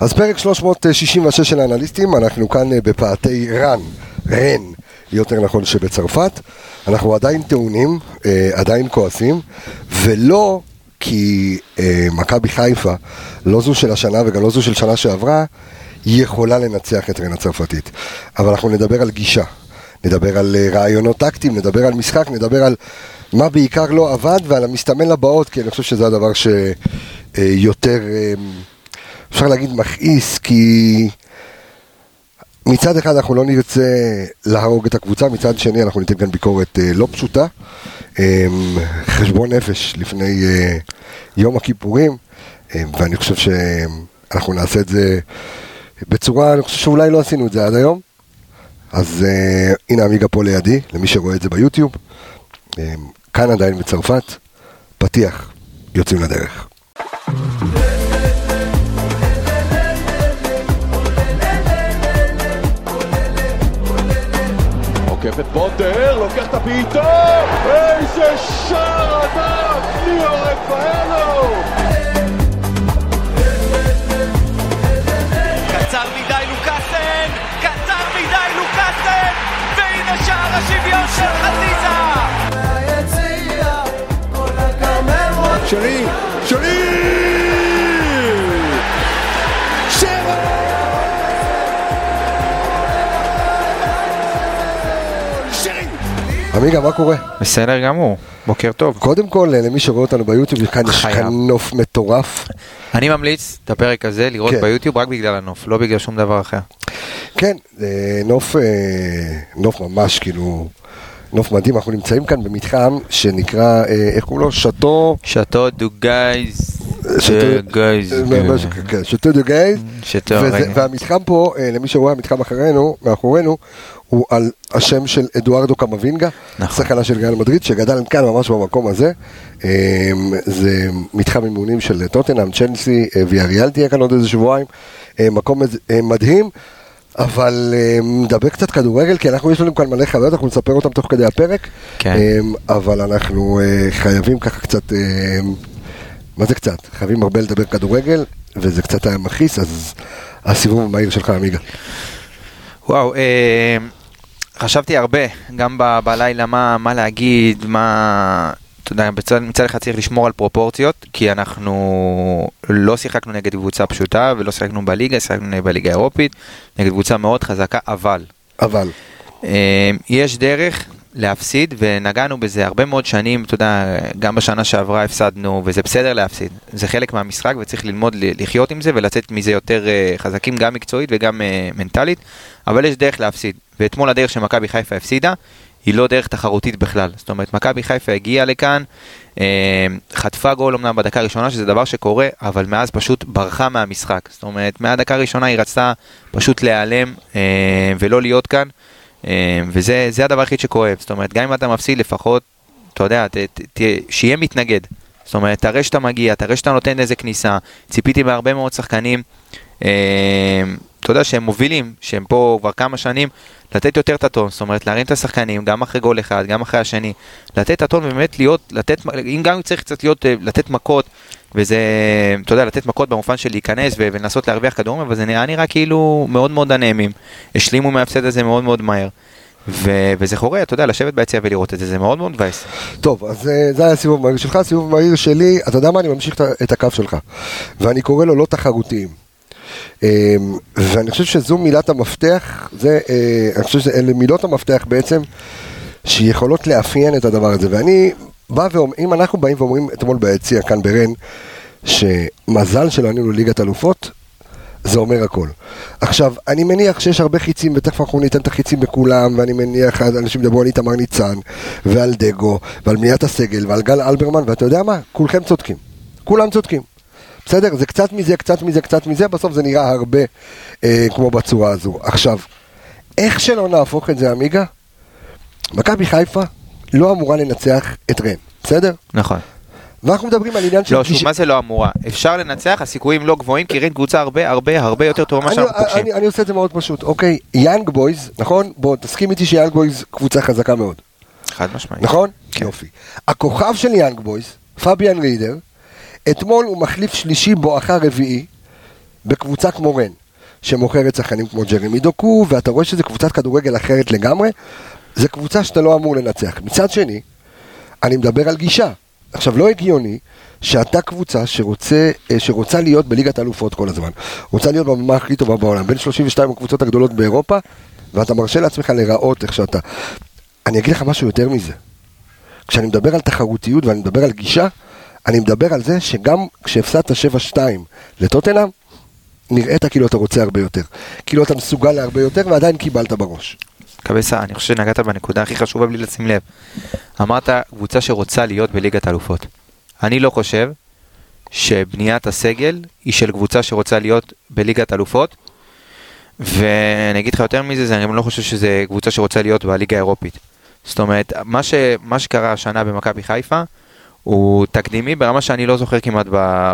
אז פרק 366 של האנליסטים, אנחנו כאן אה, בפאתי רן, רן, יותר נכון שבצרפת. אנחנו עדיין טעונים, אה, עדיין כועסים, ולא כי אה, מכבי חיפה, לא זו של השנה וגם לא זו של שנה שעברה, היא יכולה לנצח את רן הצרפתית. אבל אנחנו נדבר על גישה, נדבר על רעיונות טקטיים, נדבר על משחק, נדבר על מה בעיקר לא עבד ועל המסתמן לבאות, כי אני חושב שזה הדבר שיותר... אפשר להגיד מכעיס, כי מצד אחד אנחנו לא נרצה להרוג את הקבוצה, מצד שני אנחנו ניתן כאן ביקורת אה, לא פשוטה. אה, חשבון נפש לפני אה, יום הכיפורים, אה, ואני חושב שאנחנו נעשה את זה בצורה, אני חושב שאולי לא עשינו את זה עד היום. אז אה, הנה עמיגה פה לידי, למי שרואה את זה ביוטיוב. אה, כאן עדיין בצרפת, פתיח, יוצאים לדרך. עוקף את פוטר, לוקח את הבעיטה, איזה שער ענק, ליאו רפאלו! קצר מדי לוקאסן! קצר מדי לוקאסן! והנה שער השוויון של חזיזה! עמיגה, מה קורה? בסדר גמור, בוקר טוב. קודם כל, למי שרואה אותנו ביוטיוב, כאן יש. כאן נוף מטורף. אני ממליץ את הפרק הזה לראות כן. ביוטיוב רק בגלל הנוף, לא בגלל שום דבר אחר. כן, אה, נוף, אה, נוף ממש כאילו, נוף מדהים. אנחנו נמצאים כאן במתחם שנקרא, אה, איך קוראים לו? שאטו... שאטו דו גייז, שאטו- אה, כן, דו גייז. רגע. והמתחם פה, אה, למי שרואה, המתחם אחרינו, מאחורינו, הוא על השם של אדוארדו קמבינגה, נכון. שחקנה של ריאל מדריד, שגדל כאן ממש במקום הזה. אה, זה מתחם אימונים של טוטנאם, צ'לסי אה, ויאריאל תהיה כאן עוד איזה שבועיים. אה, מקום אה, מדהים. אבל נדבר קצת כדורגל, כי אנחנו יש לנו כאן מלא חוויות, אנחנו נספר אותם תוך כדי הפרק. כן. אה, אבל אנחנו חייבים ככה קצת, מה זה קצת? חייבים הרבה לדבר כדורגל, וזה קצת היה מכעיס, אז הסיבוב המהיר שלך, עמיגה. וואו, אה, חשבתי הרבה, גם ב- בלילה מה, מה להגיד, מה... אתה יודע, בצד, מצד אחד צריך לשמור על פרופורציות, כי אנחנו לא שיחקנו נגד קבוצה פשוטה ולא שיחקנו בליגה, שיחקנו בליגה האירופית, נגד קבוצה מאוד חזקה, אבל אבל, אה, יש דרך להפסיד, ונגענו בזה הרבה מאוד שנים, אתה יודע, גם בשנה שעברה הפסדנו, וזה בסדר להפסיד. זה חלק מהמשחק, וצריך ללמוד לחיות עם זה ולצאת מזה יותר אה, חזקים, גם מקצועית וגם אה, מנטלית, אבל יש דרך להפסיד. ואתמול הדרך שמכבי חיפה הפסידה, היא לא דרך תחרותית בכלל. זאת אומרת, מכבי חיפה הגיעה לכאן, אה, חטפה גול אמנם בדקה הראשונה, שזה דבר שקורה, אבל מאז פשוט ברחה מהמשחק. זאת אומרת, מהדקה הראשונה היא רצתה פשוט להיעלם אה, ולא להיות כאן. אה, וזה זה הדבר היחיד שכואב, זאת אומרת, גם אם אתה מפסיד לפחות, אתה יודע, ת, ת, ת, שיהיה מתנגד. זאת אומרת, תראה שאתה מגיע, תראה שאתה נותן איזה כניסה. ציפיתי מהרבה מאוד שחקנים, אה, אתה יודע, שהם מובילים, שהם פה כבר כמה שנים, לתת יותר את הטון, זאת אומרת, להרים את השחקנים, גם אחרי גול אחד, גם אחרי השני, לתת את הטון ובאמת להיות, לתת, אם גם צריך קצת להיות, אה, לתת מכות, וזה, אתה יודע, לתת מכות במובן של להיכנס ולנסות להרוויח כדורים, אבל זה נראה נראה כאילו מאוד מאוד הנעימים. השלימו מההפסד הזה מאוד מאוד מהר. ו- וזה חורה, אתה יודע, לשבת ביציע ולראות את זה, זה מאוד מאוד מבאס. טוב, אז אה, זה היה הסיבוב המהיר שלך, הסיבוב המהיר שלי, אתה יודע מה, אני ממשיך את הקו שלך. ואני קורא לו לא תחרותיים. אה, ואני חושב שזו מילת המפתח, זה, אה, אני חושב שאלה מילות המפתח בעצם, שיכולות לאפיין את הדבר הזה. ואני בא ואומר, אם אנחנו באים ואומרים אתמול ביציע כאן ברן, שמזל שלנו לליגת אלופות, זה אומר הכל. עכשיו, אני מניח שיש הרבה חיצים, ותכף אנחנו ניתן את החיצים לכולם, ואני מניח, אנשים ידברו על איתמר ניצן, ועל דגו, ועל בניית הסגל, ועל גל אלברמן, ואתה יודע מה? כולכם צודקים. כולם צודקים. בסדר? זה קצת מזה, קצת מזה, קצת מזה, בסוף זה נראה הרבה אה, כמו בצורה הזו. עכשיו, איך שלא נהפוך את זה, אמיגו, מכבי חיפה לא אמורה לנצח את רן, בסדר? נכון. ואנחנו מדברים על עניין של... לא, שוב, מה זה לא אמורה? אפשר לנצח, הסיכויים לא גבוהים, כי רן קבוצה הרבה הרבה הרבה יותר טובה ממה שאנחנו פוגשים. אני, אני עושה את זה מאוד פשוט, אוקיי, יאנג בויז, נכון? בוא, תסכים איתי שיאנג בויז קבוצה חזקה מאוד, חד משמעית. נכון? כן. יופי. הכוכב של יאנג בויז, פביאן רידר, אתמול הוא מחליף שלישי בואכה רביעי, בקבוצה כמו רן, שמוכרת שחקנים כמו ג'רמי דוקו, ואתה רואה שזו קבוצת כדורגל אחרת לגמרי, זו קבוצה שאתה לא אמור לנצח. מצד שני, אני מדבר על גישה. עכשיו, לא הגיוני שאתה קבוצה שרוצה, אה, שרוצה להיות בליגת האלופות כל הזמן. רוצה להיות בבמה הכי טובה בעולם, בין 32 הקבוצות הגדולות באירופה, ואתה מרשה לעצמך להיראות איך שאתה. אני אגיד לך משהו יותר מזה. כשאני מדבר על תחרותיות ואני מדבר על גישה, אני מדבר על זה שגם כשהפסדת 7-2 לטוטנאם, נראית כאילו אתה רוצה הרבה יותר. כאילו אתה מסוגל להרבה יותר ועדיין קיבלת בראש. קבסה, אני חושב שנגעת בנקודה הכי חשובה בלי לשים לב. אמרת קבוצה שרוצה להיות בליגת האלופות. אני לא חושב שבניית הסגל היא של קבוצה שרוצה להיות בליגת אלופות, ואני אגיד לך יותר מזה, זה, אני גם לא חושב שזה קבוצה שרוצה להיות בליגה האירופית. זאת אומרת, מה, ש, מה שקרה השנה במכבי חיפה, הוא תקדימי ברמה שאני לא זוכר כמעט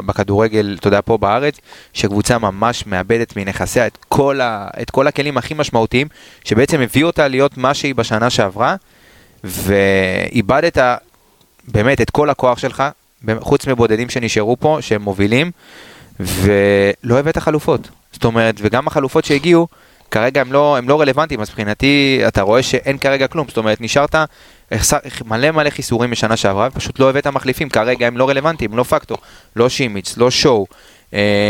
בכדורגל, אתה יודע, פה בארץ, שקבוצה ממש מאבדת מנכסיה את כל, ה, את כל הכלים הכי משמעותיים, שבעצם הביאו אותה להיות מה שהיא בשנה שעברה, ואיבדת באמת את כל הכוח שלך, חוץ מבודדים שנשארו פה, שהם מובילים, ולא הבאת חלופות. זאת אומרת, וגם החלופות שהגיעו, כרגע הם לא, הם לא רלוונטיים, אז מבחינתי אתה רואה שאין כרגע כלום, זאת אומרת נשארת מלא מלא חיסורים משנה שעברה, ופשוט לא הבאת מחליפים, כרגע הם לא רלוונטיים, לא פקטור, לא שימיץ, לא שואו.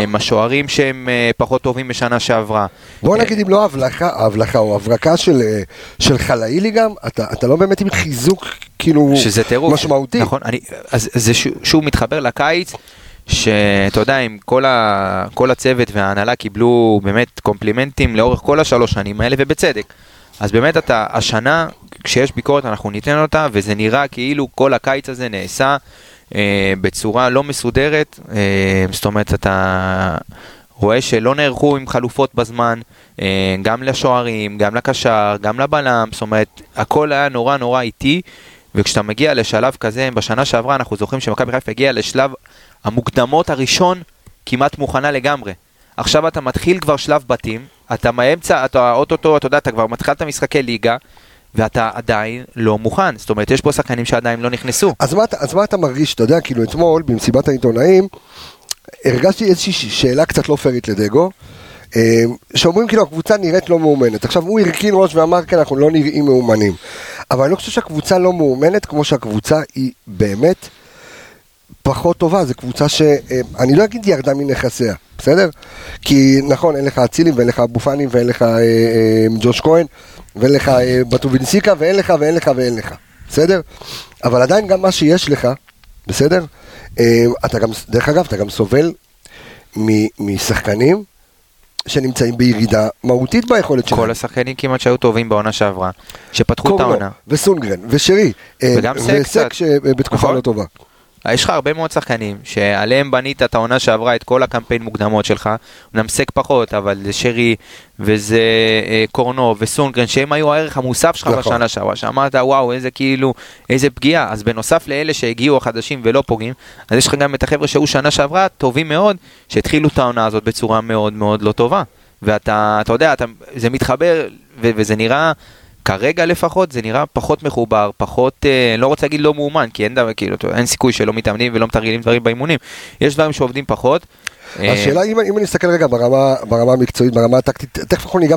הם השוערים שהם אה, פחות טובים משנה שעברה. בוא נגיד אם לא הבלחה, הבלחה או הברקה של, אה, של חלאילי גם, אתה, אתה לא באמת עם חיזוק כאילו שזה טירוף, משמעותי. נכון, אני, אז זה שוב מתחבר לקיץ, שאתה יודע, אם כל, ה, כל הצוות וההנהלה קיבלו באמת קומפלימנטים לאורך כל השלוש שנים האלה, ובצדק. אז באמת אתה, השנה, כשיש ביקורת אנחנו ניתן אותה, וזה נראה כאילו כל הקיץ הזה נעשה אה, בצורה לא מסודרת, אה, זאת אומרת אתה רואה שלא נערכו עם חלופות בזמן, אה, גם לשוערים, גם לקשר, גם לבלם, זאת אומרת הכל היה נורא נורא איטי, וכשאתה מגיע לשלב כזה, בשנה שעברה אנחנו זוכרים שמכבי חיפה הגיעה לשלב המוקדמות הראשון כמעט מוכנה לגמרי. עכשיו אתה מתחיל כבר שלב בתים, אתה מאמצע, אתה אוטוטו, אתה יודע, אתה כבר מתחיל את המשחקי ליגה, ואתה עדיין לא מוכן. זאת אומרת, יש פה שחקנים שעדיין לא נכנסו. אז מה, אז מה אתה מרגיש, אתה יודע, כאילו אתמול במסיבת העיתונאים, הרגשתי איזושהי שאלה קצת לא פיירית לדגו. אה, שאומרים כאילו הקבוצה נראית לא מאומנת. עכשיו הוא הרכין ראש ואמר כן אנחנו לא נראים מאומנים. אבל אני לא חושב שהקבוצה לא מאומנת כמו שהקבוצה היא באמת פחות טובה, זו קבוצה שאני לא אגיד ירדה מנכסיה, בסדר? כי נכון, אין לך אצילים ואין לך אבו פאני ואין לך אה, אה, ג'וש כהן ואין לך אה, בטובינסיקה ואין לך ואין לך ואין לך, בסדר? אבל עדיין גם מה שיש לך, בסדר? אה, אתה גם, דרך אגב, אתה גם סובל משחקנים שנמצאים בירידה מהותית ביכולת שלהם. כל השחקנים כמעט שהיו טובים בעונה שעברה, שפתחו את העונה. וסונגרן, ושרי, אה, וגם סק וסק שבתקופה נכון. לא טובה. יש לך הרבה מאוד שחקנים שעליהם בנית את העונה שעברה את כל הקמפיין מוקדמות שלך, אמנם סק פחות, אבל זה שרי וזה אה, קורנו וסונגרן, שהם היו הערך המוסף שלך נכון. בשנה שעברה, שאמרת וואו איזה כאילו, איזה פגיעה, אז בנוסף לאלה שהגיעו החדשים ולא פוגעים, אז יש לך גם את החבר'ה שהיו שנה שעברה טובים מאוד, שהתחילו את העונה הזאת בצורה מאוד מאוד לא טובה, ואתה, אתה יודע, אתה, זה מתחבר ו- וזה נראה... כרגע לפחות זה נראה פחות מחובר, פחות, אה, לא רוצה להגיד לא מאומן, כי אין דבר, כאילו, אין סיכוי שלא מתאמנים ולא מתרגלים דברים באימונים. יש דברים שעובדים פחות. אה, השאלה אם, אם אני אסתכל רגע ברמה, ברמה המקצועית, ברמה הטקטית, תכף אנחנו ניגע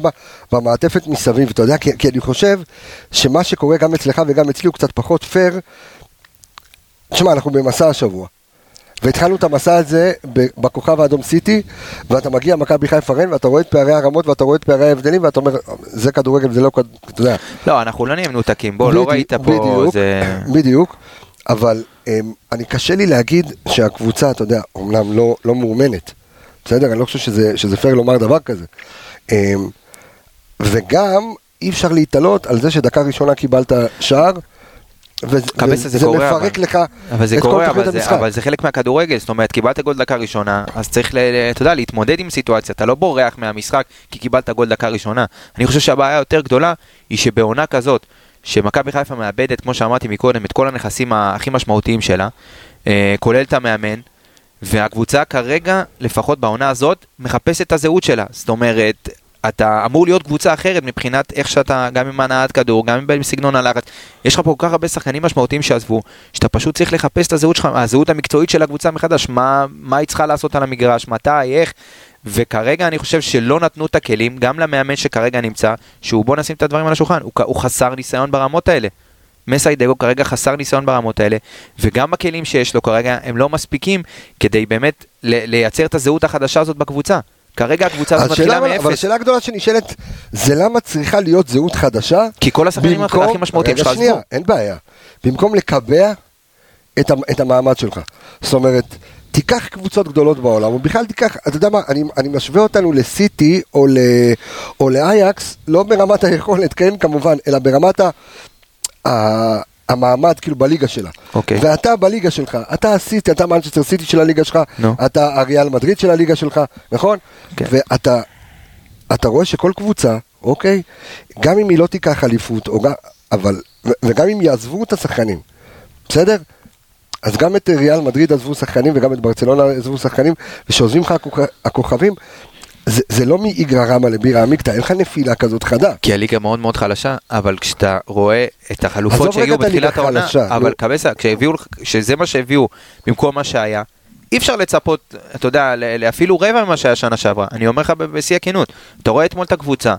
במעטפת מסביב, אתה יודע, כי, כי אני חושב שמה שקורה גם אצלך וגם אצלי הוא קצת פחות פייר. תשמע, אנחנו במסע השבוע. והתחלנו את המסע הזה בכוכב האדום סיטי, ואתה מגיע מכבי חיפה רן, ואתה רואה את פערי הרמות, ואתה רואה את פערי ההבדלים, ואתה אומר, זה כדורגל, זה לא כדורגל, אתה יודע. לא, אנחנו לא נהיה מנותקים, בוא, לא ראית פה, בדיוק, זה... בדיוק, אבל אמ, אני קשה לי להגיד שהקבוצה, אתה יודע, אומנם לא, לא מאומנת, בסדר? אני לא חושב שזה, שזה פייר לומר דבר כזה. אמ, וגם אי אפשר להתעלות על זה שדקה ראשונה קיבלת שער, וזה זה קורה, מפרק אבל. לך אבל זה את כל קורה, תוכנית אבל זה, המשחק. אבל זה חלק מהכדורגל, זאת אומרת, קיבלת גול דקה ראשונה, אז צריך, אתה יודע, להתמודד עם סיטואציה, אתה לא בורח מהמשחק כי קיבלת גול דקה ראשונה. אני חושב שהבעיה היותר גדולה היא שבעונה כזאת, שמכבי חיפה מאבדת, כמו שאמרתי מקודם, את כל הנכסים הכי משמעותיים שלה, אה, כולל את המאמן, והקבוצה כרגע, לפחות בעונה הזאת, מחפשת את הזהות שלה. זאת אומרת, אתה אמור להיות קבוצה אחרת מבחינת איך שאתה, גם עם הנעת כדור, גם עם סגנון הלחץ. יש לך פה כל כך הרבה שחקנים משמעותיים שעזבו, שאתה פשוט צריך לחפש את הזהות שלך, הזהות המקצועית של הקבוצה מחדש, מה, מה היא צריכה לעשות על המגרש, מתי, איך, וכרגע אני חושב שלא נתנו את הכלים, גם למאמן שכרגע נמצא, שהוא בוא נשים את הדברים על השולחן, הוא, הוא חסר ניסיון ברמות האלה. מסיידגו כרגע חסר ניסיון ברמות האלה, וגם הכלים שיש לו כרגע הם לא מספיקים כדי באמת לייצר את הזהות החדשה הזאת בקבוצה. כרגע הקבוצה הזאת מתחילה מאפס. אבל השאלה הגדולה שנשאלת, זה למה צריכה להיות זהות חדשה? כי כל השחקנים הכי משמעותיים שלך עזבו. אין בעיה. במקום לקבע את, את המעמד שלך. זאת אומרת, תיקח קבוצות גדולות בעולם, או בכלל תיקח, אתה יודע מה, אני, אני משווה אותנו לסיטי או, ל, או לאייקס, לא ברמת היכולת, כן, כמובן, אלא ברמת ה... המעמד כאילו בליגה שלה. אוקיי. ואתה בליגה שלך, אתה הסיטי, אתה מנצ'סטר סיטי של הליגה שלך, no. אתה אריאל מדריד של הליגה שלך, נכון? כן. ואתה אתה רואה שכל קבוצה, אוקיי, גם אם היא לא תיקח אליפות, אבל, וגם אם יעזבו את השחקנים, בסדר? אז גם את ריאל מדריד עזבו שחקנים וגם את ברצלונה עזבו שחקנים, וכשעוזבים לך הכוכבים, זה, זה לא מאיגרא רמא לבירה עמיקתא, אין לך נפילה כזאת חדה. כי הליגה מאוד מאוד חלשה, אבל כשאתה רואה את החלופות שהגיעו בתחילת העונה, אבל לא. קבסה, כשהביאו, שזה מה שהביאו במקום מה שהיה, אי אפשר לצפות, אתה יודע, אפילו רבע ממה שהיה שנה שעברה. אני אומר לך בשיא הכנות, אתה רואה אתמול את הקבוצה,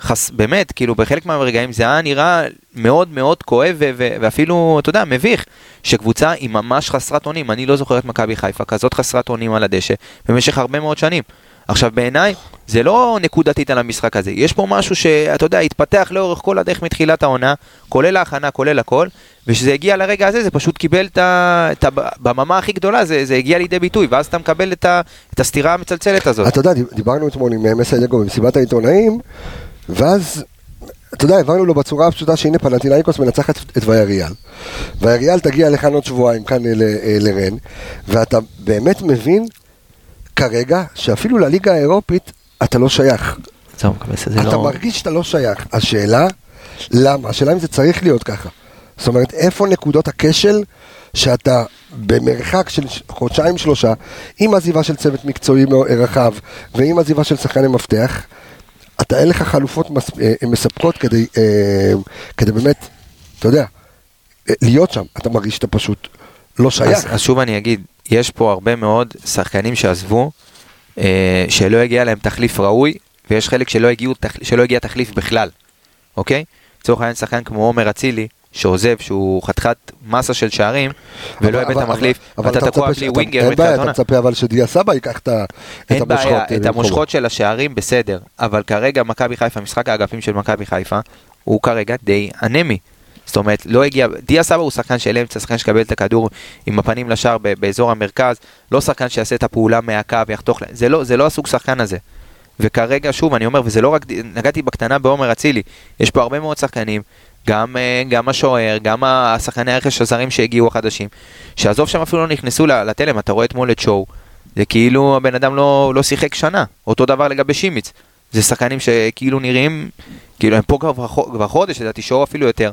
חס, באמת, כאילו בחלק מהרגעים זה היה נראה מאוד מאוד כואב ו- ו- ואפילו, אתה יודע, מביך, שקבוצה היא ממש חסרת אונים. אני לא זוכר את מכבי חיפה כזאת חסרת אונים על הדשא במשך הרבה מאוד שנים. עכשיו בעיניי זה לא נקודתית על המשחק הזה, יש פה משהו שאתה יודע, התפתח לאורך כל הדרך מתחילת העונה, כולל ההכנה, כולל הכל, וכשזה הגיע לרגע הזה זה פשוט קיבל את ה... את ה... בממה הכי גדולה זה, זה הגיע לידי ביטוי, ואז אתה מקבל את, ה... את הסתירה המצלצלת הזאת. אתה יודע, דיברנו אתמול עם מסיידגו במסיבת העיתונאים, ואז אתה יודע, הבנו לו בצורה הפשוטה שהנה פנטינאיקוס מנצחת את וייריאל. וייריאל תגיע לכאן עוד שבועיים, כאן לרן, ואתה באמת מבין כרגע, שאפילו לליגה האירופית אתה לא שייך. אתה לא... מרגיש שאתה לא שייך. השאלה, למה? השאלה אם זה צריך להיות ככה. זאת אומרת, איפה נקודות הכשל שאתה במרחק של חודשיים שלושה, עם עזיבה של צוות מקצועי רחב ועם עזיבה של שחקני מפתח, אתה אין לך חלופות אה, מספקות כדי, אה, כדי באמת, אתה יודע, אה, להיות שם. אתה מרגיש שאתה פשוט לא שייך. אז, אז שוב אני אגיד, יש פה הרבה מאוד שחקנים שעזבו, אה, שלא הגיע להם תחליף ראוי, ויש חלק שלא, הגיעו, שלא הגיע תחליף בכלל, אוקיי? לצורך העניין שחקן כמו עומר אצילי, שעוזב, שהוא חתיכת מסה של שערים, ולא הבאת מחליף, ואתה תקוע בלי ווינגר אין בעיה, אתה מצפה אבל שדיה סבא ייקח את המושכות. אין בעיה, את המושכות של השערים בסדר, אבל כרגע מכבי חיפה, משחק האגפים של מכבי חיפה, הוא כרגע די אנמי. זאת אומרת, לא הגיע, דיה סבא הוא שחקן של אמצע, שחקן שקבל את הכדור עם הפנים לשער באזור המרכז, לא שחקן שיעשה את הפעולה מהקו ויחתוך, זה לא, זה לא הסוג שחקן הזה. וכרגע, שוב, אני אומר, וזה לא רק, נגעתי בקטנה בעומר אצילי, יש פה הרבה מאוד שחקנים, גם, אה, גם השוער, גם השחקני הרכש הזרים שהגיעו החדשים, שעזוב שהם אפילו לא נכנסו לתלם, אתה רואה אתמול את שואו, זה כאילו הבן אדם לא, לא שיחק שנה, אותו דבר לגבי שימיץ. זה שחקנים שכאילו נראים, כאילו הם פה כבר חודש, לדעתי שואו אפילו יותר,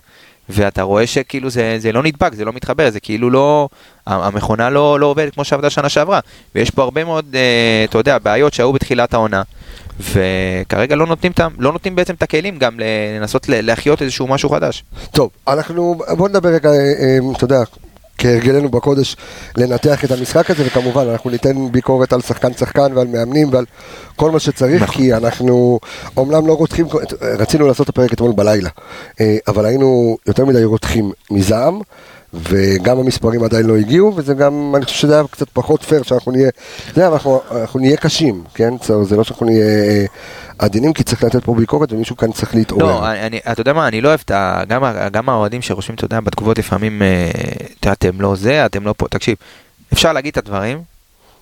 ואתה רואה שכאילו זה, זה לא נדבק, זה לא מתחבר, זה כאילו לא, המכונה לא, לא עובדת כמו שעבדה שנה שעברה. ויש פה הרבה מאוד, אה, אתה יודע, בעיות שהיו בתחילת העונה, וכרגע לא נותנים, לא נותנים בעצם את הכלים גם לנסות להחיות איזשהו משהו חדש. טוב, אנחנו, בוא נדבר רגע, אה, אה, אתה יודע, כהרגלנו בקודש לנתח את המשחק הזה, וכמובן אנחנו ניתן ביקורת על שחקן שחקן ועל מאמנים ועל כל מה שצריך, נכון. כי אנחנו אומנם לא רותחים, רצינו לעשות את הפרק אתמול בלילה, אה, אבל היינו יותר מדי רותחים מזעם. וגם המספרים עדיין לא הגיעו, וזה גם, אני חושב שזה היה קצת פחות פייר, שאנחנו נהיה, אתה יודע, אנחנו, אנחנו נהיה קשים, כן? זה לא שאנחנו נהיה אה, עדינים, כי צריך לתת פה ביקורת, ומישהו כאן צריך להתעורר. לא, אני, אתה יודע מה, אני לא אוהב את ה... גם, גם האוהדים שרושמים, אתה יודע, בתגובות לפעמים, אה, אתם לא זה, אתם לא פה, תקשיב, אפשר להגיד את הדברים,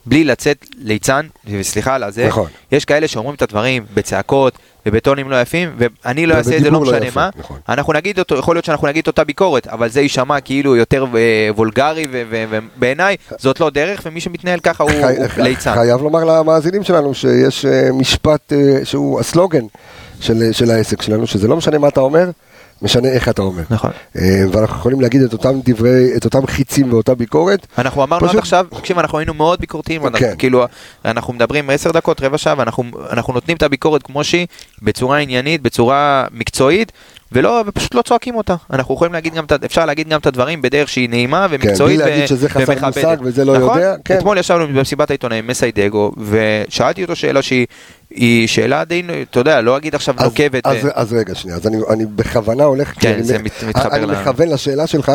בלי לצאת ליצן, וסליחה על הזה, נכון. יש כאלה שאומרים את הדברים בצעקות, ובטונים לא יפים, ואני לא אעשה את זה, לא, לא משנה לא מה. נכון. אנחנו נגיד אותו, יכול להיות שאנחנו נגיד אותה ביקורת, אבל זה יישמע כאילו יותר אה, וולגרי, ובעיניי זאת לא דרך, ומי שמתנהל ככה הוא, ליצן. חייב לומר למאזינים שלנו שיש אה, משפט שהוא הסלוגן של, של העסק שלנו, שזה לא משנה מה אתה אומר, משנה איך אתה אומר. נכון. אה, ואנחנו יכולים להגיד את אותם דברי, את אותם חיצים ואותה ביקורת. אנחנו אמרנו עד פשוט- עכשיו, תקשיב, אנחנו היינו מאוד ביקורתיים, אנחנו- כן. כאילו, אנחנו מדברים עשר דקות, רבע שעה, ואנחנו אנחנו נותנים את הביקורת כמו שהיא, בצורה עניינית, בצורה מקצועית, ולא, ופשוט לא צועקים אותה. אנחנו יכולים להגיד גם, אפשר להגיד גם את הדברים בדרך שהיא נעימה ומקצועית כן, בלי להגיד שזה חסר ומכבדת. מושג וזה לא נכון? יודע, כן. אתמול ישבנו במסיבת העיתונאים, מסיידגו, ושאלתי אותו שאלה שהיא... היא שאלה די, אתה יודע, לא אגיד עכשיו אז, נוקבת. אז, ו- אז רגע שנייה, אז אני, אני בכוונה הולך, כן, אני, זה מת- מתחבר אני ל- מכוון לשאלה שלך,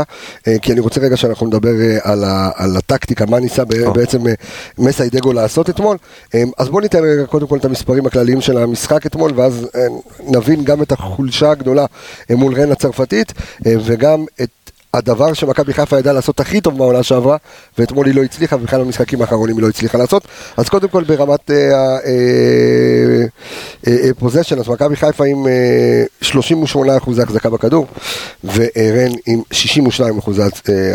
אה, כי אני רוצה רגע שאנחנו נדבר אה, על, ה, על הטקטיקה, מה ניסה ב- או. בעצם אה, מסיידגו לעשות אתמול. אה, אז בוא ניתן רגע קודם כל את המספרים הכלליים של המשחק אתמול, ואז אה, נבין גם את החולשה הגדולה אה, מול רן הצרפתית, אה, וגם את... הדבר שמכבי חיפה ידעה לעשות הכי טוב מהעונה שעברה, ואתמול היא לא הצליחה, ובכלל במשחקים האחרונים היא לא הצליחה לעשות. אז קודם כל ברמת הפוזיישן, אז מכבי חיפה עם אה, 38 אחוזי החזקה בכדור, ורן עם 62 אחוזי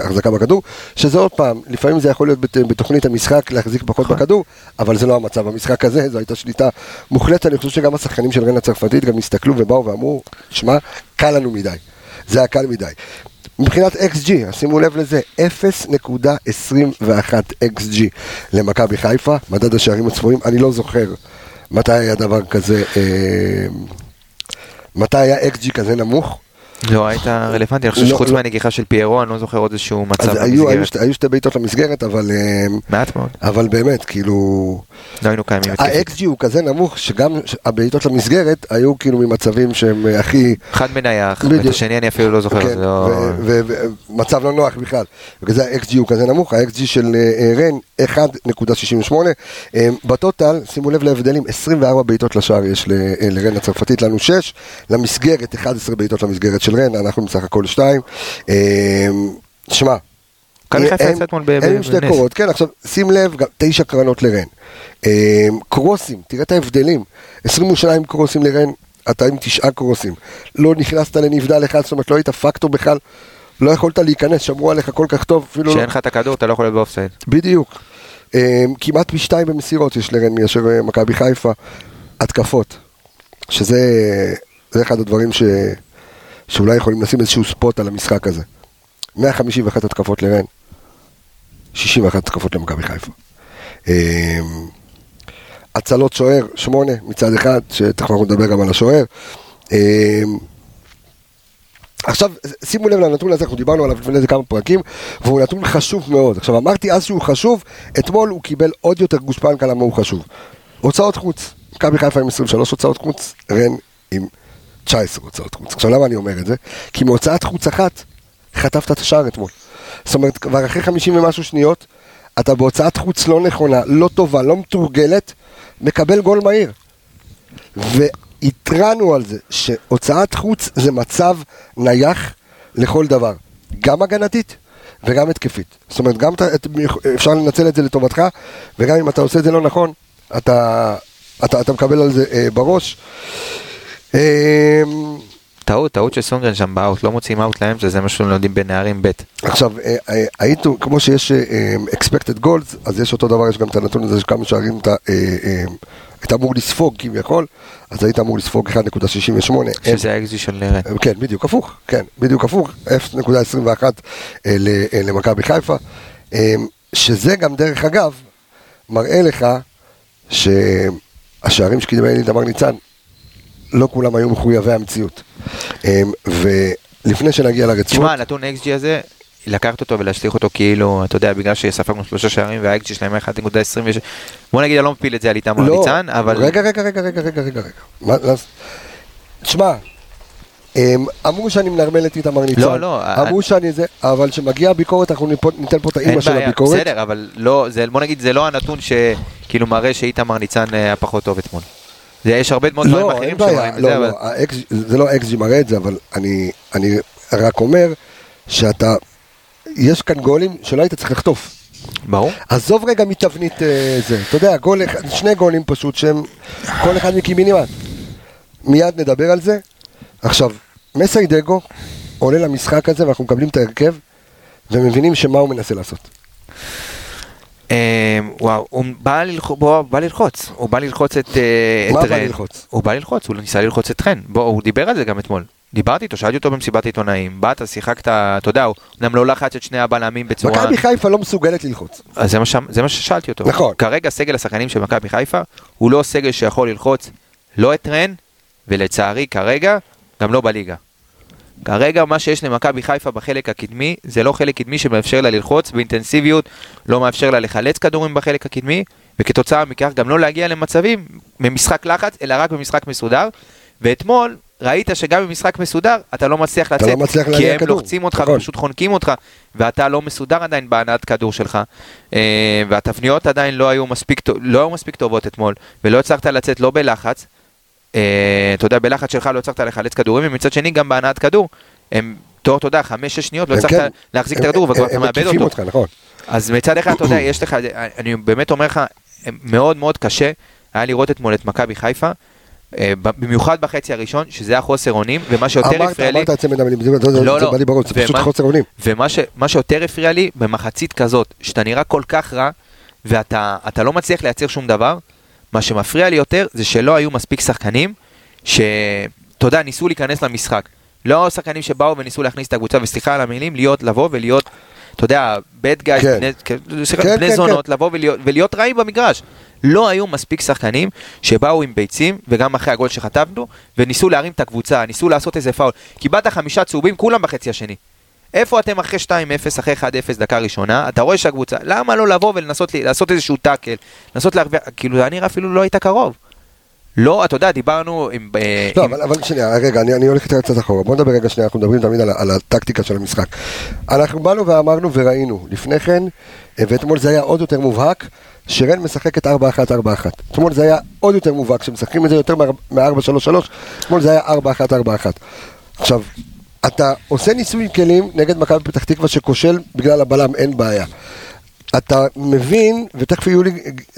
החזקה בכדור, שזה עוד פעם, לפעמים זה יכול להיות בת- בתוכנית המשחק להחזיק פחות בכדור, אבל זה לא המצב במשחק הזה, זו הייתה שליטה מוחלטת, אני חושב שגם השחקנים של רן הצרפתית גם הסתכלו ובאו ואמרו, שמע, קל לנו מדי. זה היה קל מדי. מבחינת XG, שימו לב לזה, 0.21 XG למכבי חיפה, מדד השערים הצפויים, אני לא זוכר מתי היה דבר כזה, אה, מתי היה XG כזה נמוך. לא היית רלוונטי, אני חושב לא, שחוץ לא. מהנגיחה של פיירו, אני לא זוכר עוד איזשהו מצב במסגרת. היו שתי בעיטות למסגרת, אבל, אה, מעט מאוד, אבל באמת, כאילו, לא היינו קיימים. ה-XG הוא כזה נמוך, שגם הבעיטות למסגרת היו כאילו ממצבים שהם אה, הכי... אחד מנייח. ואת השני אני אפילו לא זוכר, כן, לא... ומצב לא נוח בכלל. בגלל זה ה-XG הוא כזה נמוך, ה-XG של אה, רן 1.68. אה, בטוטל, שימו לב להבדלים, 24 בעיטות לשער יש לרן הצרפתית, לנו 6, למסגרת 11 בעיטות למסגרת של רן, אנחנו בסך הכל 2. שמע, מכבי חיפה הם- יצאה אתמול ב- הם ב- עם שתי. קורות, כן, עכשיו שים לב, גם תשע קרנות לרן. אה, קרוסים, תראה את ההבדלים, 22 קרוסים לרן, אתה עם תשעה קרוסים. לא נכנסת לנבדל אחד, זאת אומרת לא היית פקטור בכלל, לא יכולת להיכנס, שמרו עליך כל כך טוב, אפילו לא... כשאין לך את הכדור אתה לא יכול להיות באופסייד. בדיוק. אה, כמעט פי שתיים במסירות יש לרן מאשר אה, מכבי חיפה. התקפות, שזה זה אחד הדברים ש, שאולי יכולים לשים איזשהו ספוט על המשחק הזה. 151 התקפות לרן, 61 התקפות למכבי חיפה. אה, הצלות שוער, 8 מצד אחד, שתכף אנחנו נדבר גם על השוער. אה, עכשיו, שימו לב לנתון הזה, אנחנו דיברנו עליו לפני איזה כמה פרקים, והוא נתון חשוב מאוד. עכשיו, אמרתי אז שהוא חשוב, אתמול הוא קיבל עוד יותר גושפנקה למה הוא חשוב. הוצאות חוץ, מכבי חיפה עם 23 הוצאות חוץ, רן עם 19 הוצאות חוץ. עכשיו, למה אני אומר את זה? כי מהוצאת חוץ אחת, חטפת את השער אתמול. זאת אומרת, כבר אחרי 50 ומשהו שניות, אתה בהוצאת חוץ לא נכונה, לא טובה, לא מתורגלת, מקבל גול מהיר. והתרענו על זה שהוצאת חוץ זה מצב נייח לכל דבר, גם הגנתית וגם התקפית. זאת אומרת, גם אתה, את- אפשר לנצל את זה לטובתך, וגם אם אתה עושה את זה לא נכון, אתה, אתה, אתה מקבל על זה אה, בראש. אה, טעות, טעות של סונגרן שם באאוט, לא מוציאים אאוט לאמצע, זה מה שלומדים בנערים ב'. עכשיו, אה, אה, הייתו, כמו שיש אה, אה, expected goals, אז יש אותו דבר, יש גם את הנתון הזה של כמה שערים אתה היית אמור לספוג כביכול, אז היית אמור לספוג 1.68. אין- שזה האקזי של רן. כן, בדיוק הפוך, כן, בדיוק הפוך, 0.21 אה, ל- אה, למכבי חיפה, אה, שזה גם דרך אגב, מראה לך שהשערים שקיבל אלי דמר ניצן, לא כולם היו מחויבי המציאות. אה, ולפני שנגיע לרצועות, תשמע, הנתון XG הזה, לקחת אותו ולהשליך אותו כאילו, אתה יודע, בגלל שספגנו שלושה שערים וה-XG שלהם היה 1.26, בוא נגיד, אני לא מפיל את זה על איתמר ניצן, אבל... רגע, רגע, רגע, רגע, רגע, רגע. מה, תשמע, אמ, אמרו שאני מנרמל את איתמר ניצן. לא, לא, אמרו שאני זה, אבל כשמגיעה הביקורת אנחנו ניתן פה את האימא של בעיה, הביקורת. בסדר, אבל לא, זה, בוא נגיד, זה לא הנתון שכאילו מראה שאיתמר ניצן אה, היה פחות טוב אתמול. זה, יש הרבה מאוד דברים לא, אחרים שמראים את לא, זה, אבל... לא, זה לא האקסג'י מראה את זה, אבל אני אני רק אומר שאתה, יש כאן גולים שלא היית צריך לחטוף. ברור. עזוב רגע מתבנית אה, זה, אתה יודע, גול, שני גולים פשוט שהם כל אחד מקימינימט. מיד נדבר על זה. עכשיו, מסיידגו עולה למשחק הזה ואנחנו מקבלים את ההרכב ומבינים שמה הוא מנסה לעשות. אה, וואו, הוא בא ללח- בוא, בא ללחוץ, הוא בא ללחוץ את מה את בא רן. ללחוץ? הוא בא ללחוץ, הוא ניסה ללחוץ את חן. בוא, הוא דיבר על זה גם אתמול. דיברתי איתו, שאלתי אותו במסיבת עיתונאים, באת, שיחקת, אתה יודע, הוא אומנם לא לחץ את שני הבלמים בצורה... מכבי חיפה לא מסוגלת ללחוץ. אז זה מה, ש... זה מה ששאלתי אותו. נכון. כרגע סגל השחקנים של מכבי חיפה הוא לא סגל שיכול ללחוץ לא את רן, ולצערי כרגע גם לא בליגה. כרגע מה שיש למכבי חיפה בחלק הקדמי זה לא חלק קדמי שמאפשר לה ללחוץ באינטנסיביות, לא מאפשר לה לחלץ כדורים בחלק הקדמי, וכתוצאה מכך גם לא להגיע למצבים ממשחק לחץ, אלא רק במשחק מסודר. ואתמול ראית שגם במשחק מסודר אתה לא מצליח אתה לצאת, לא מצליח כי הם כדור. לוחצים אותך נכון. ופשוט חונקים אותך, ואתה לא מסודר עדיין בהנעת כדור שלך, אה, והתבניות עדיין לא היו מספיק, לא היו מספיק טובות אתמול, ולא הצלחת לצאת לא בלחץ, אתה יודע, בלחץ שלך לא הצלחת לחלץ כדורים, ומצד שני גם בהנעת כדור, הם תוך, אתה יודע, חמש-שש שניות לא הצלחת כן, להחזיק את הכדור, וכבר אתה מאבד אותו. אותך, נכון. אז מצד אחד, אתה יודע, יש לך, אני באמת אומר לך, מאוד מאוד קשה היה לראות אתמול את מכבי חיפה, אה, במיוחד בחצי הראשון, שזה היה חוסר אונים, ומה שיותר הפריע לי... אמרת את זה המילים, זה לא, לא. בא לי בראש, זה פשוט חוסר אונים. ומה שיותר הפריע לי, במחצית כזאת, שאתה נראה כל כך רע, ואתה אתה לא מצליח לייצר שום דבר, מה שמפריע לי יותר זה שלא היו מספיק שחקנים, שאתה יודע, ניסו להיכנס למשחק. לא שחקנים שבאו וניסו להכניס את הקבוצה, וסליחה על המילים, להיות, לבוא ולהיות, אתה יודע, bad guys, כן. בני, כן, בני כן, זונות, לבוא ולהיות, ולהיות רעים במגרש. לא היו מספיק שחקנים שבאו עם ביצים, וגם אחרי הגול שחטפנו, וניסו להרים את הקבוצה, ניסו לעשות איזה פאול. קיבלת חמישה צהובים, כולם בחצי השני. איפה אתם אחרי 2-0, אחרי 1-0 דקה ראשונה, אתה רואה שהקבוצה, למה לא לבוא ולנסות לעשות איזשהו טאקל, לנסות להרוויח, כאילו, נראה אפילו לא היית קרוב. לא, אתה יודע, דיברנו עם... אה, לא, עם- אבל, אבל שנייה, רגע, אני, אני הולך קצת אחורה. בוא נדבר רגע שנייה, אנחנו מדברים תמיד על, על הטקטיקה של המשחק. אנחנו באנו ואמרנו וראינו לפני כן, אה, ואתמול זה היה עוד יותר מובהק, שרן משחקת 4-1-4-1. אתמול זה היה עוד יותר מובהק, שמשחקים את זה יותר מ-4-3-3, אתמול זה היה 4-1-4-1. עכשיו, אתה עושה ניסוי כלים נגד מכבי פתח תקווה שכושל בגלל הבלם, אין בעיה. אתה מבין, ותכף יהיו לי,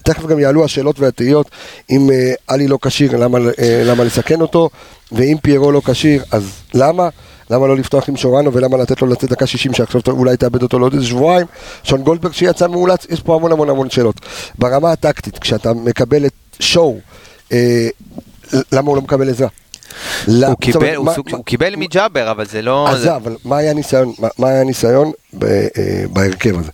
תכף גם יעלו השאלות והתהיות, אם אה, עלי לא כשיר, למה, אה, למה לסכן אותו, ואם פיירו לא כשיר, אז למה? למה לא לפתוח עם שורנו ולמה לתת לו לצאת דקה 60 שעכשיו אולי תאבד אותו לעוד איזה שבועיים? שון גולדברג שיצא מאולץ, יש פה המון המון המון שאלות. ברמה הטקטית, כשאתה מקבל את שואו, אה, למה הוא לא מקבל עזרה? למה- הוא זאת אומרת, קיבל, הוא מה- סוג- מה- הוא קיבל מג'אבר, אבל זה לא... אז זה- זה, אבל מה היה הניסיון, מה- מה היה הניסיון ב- אה, בהרכב הזה?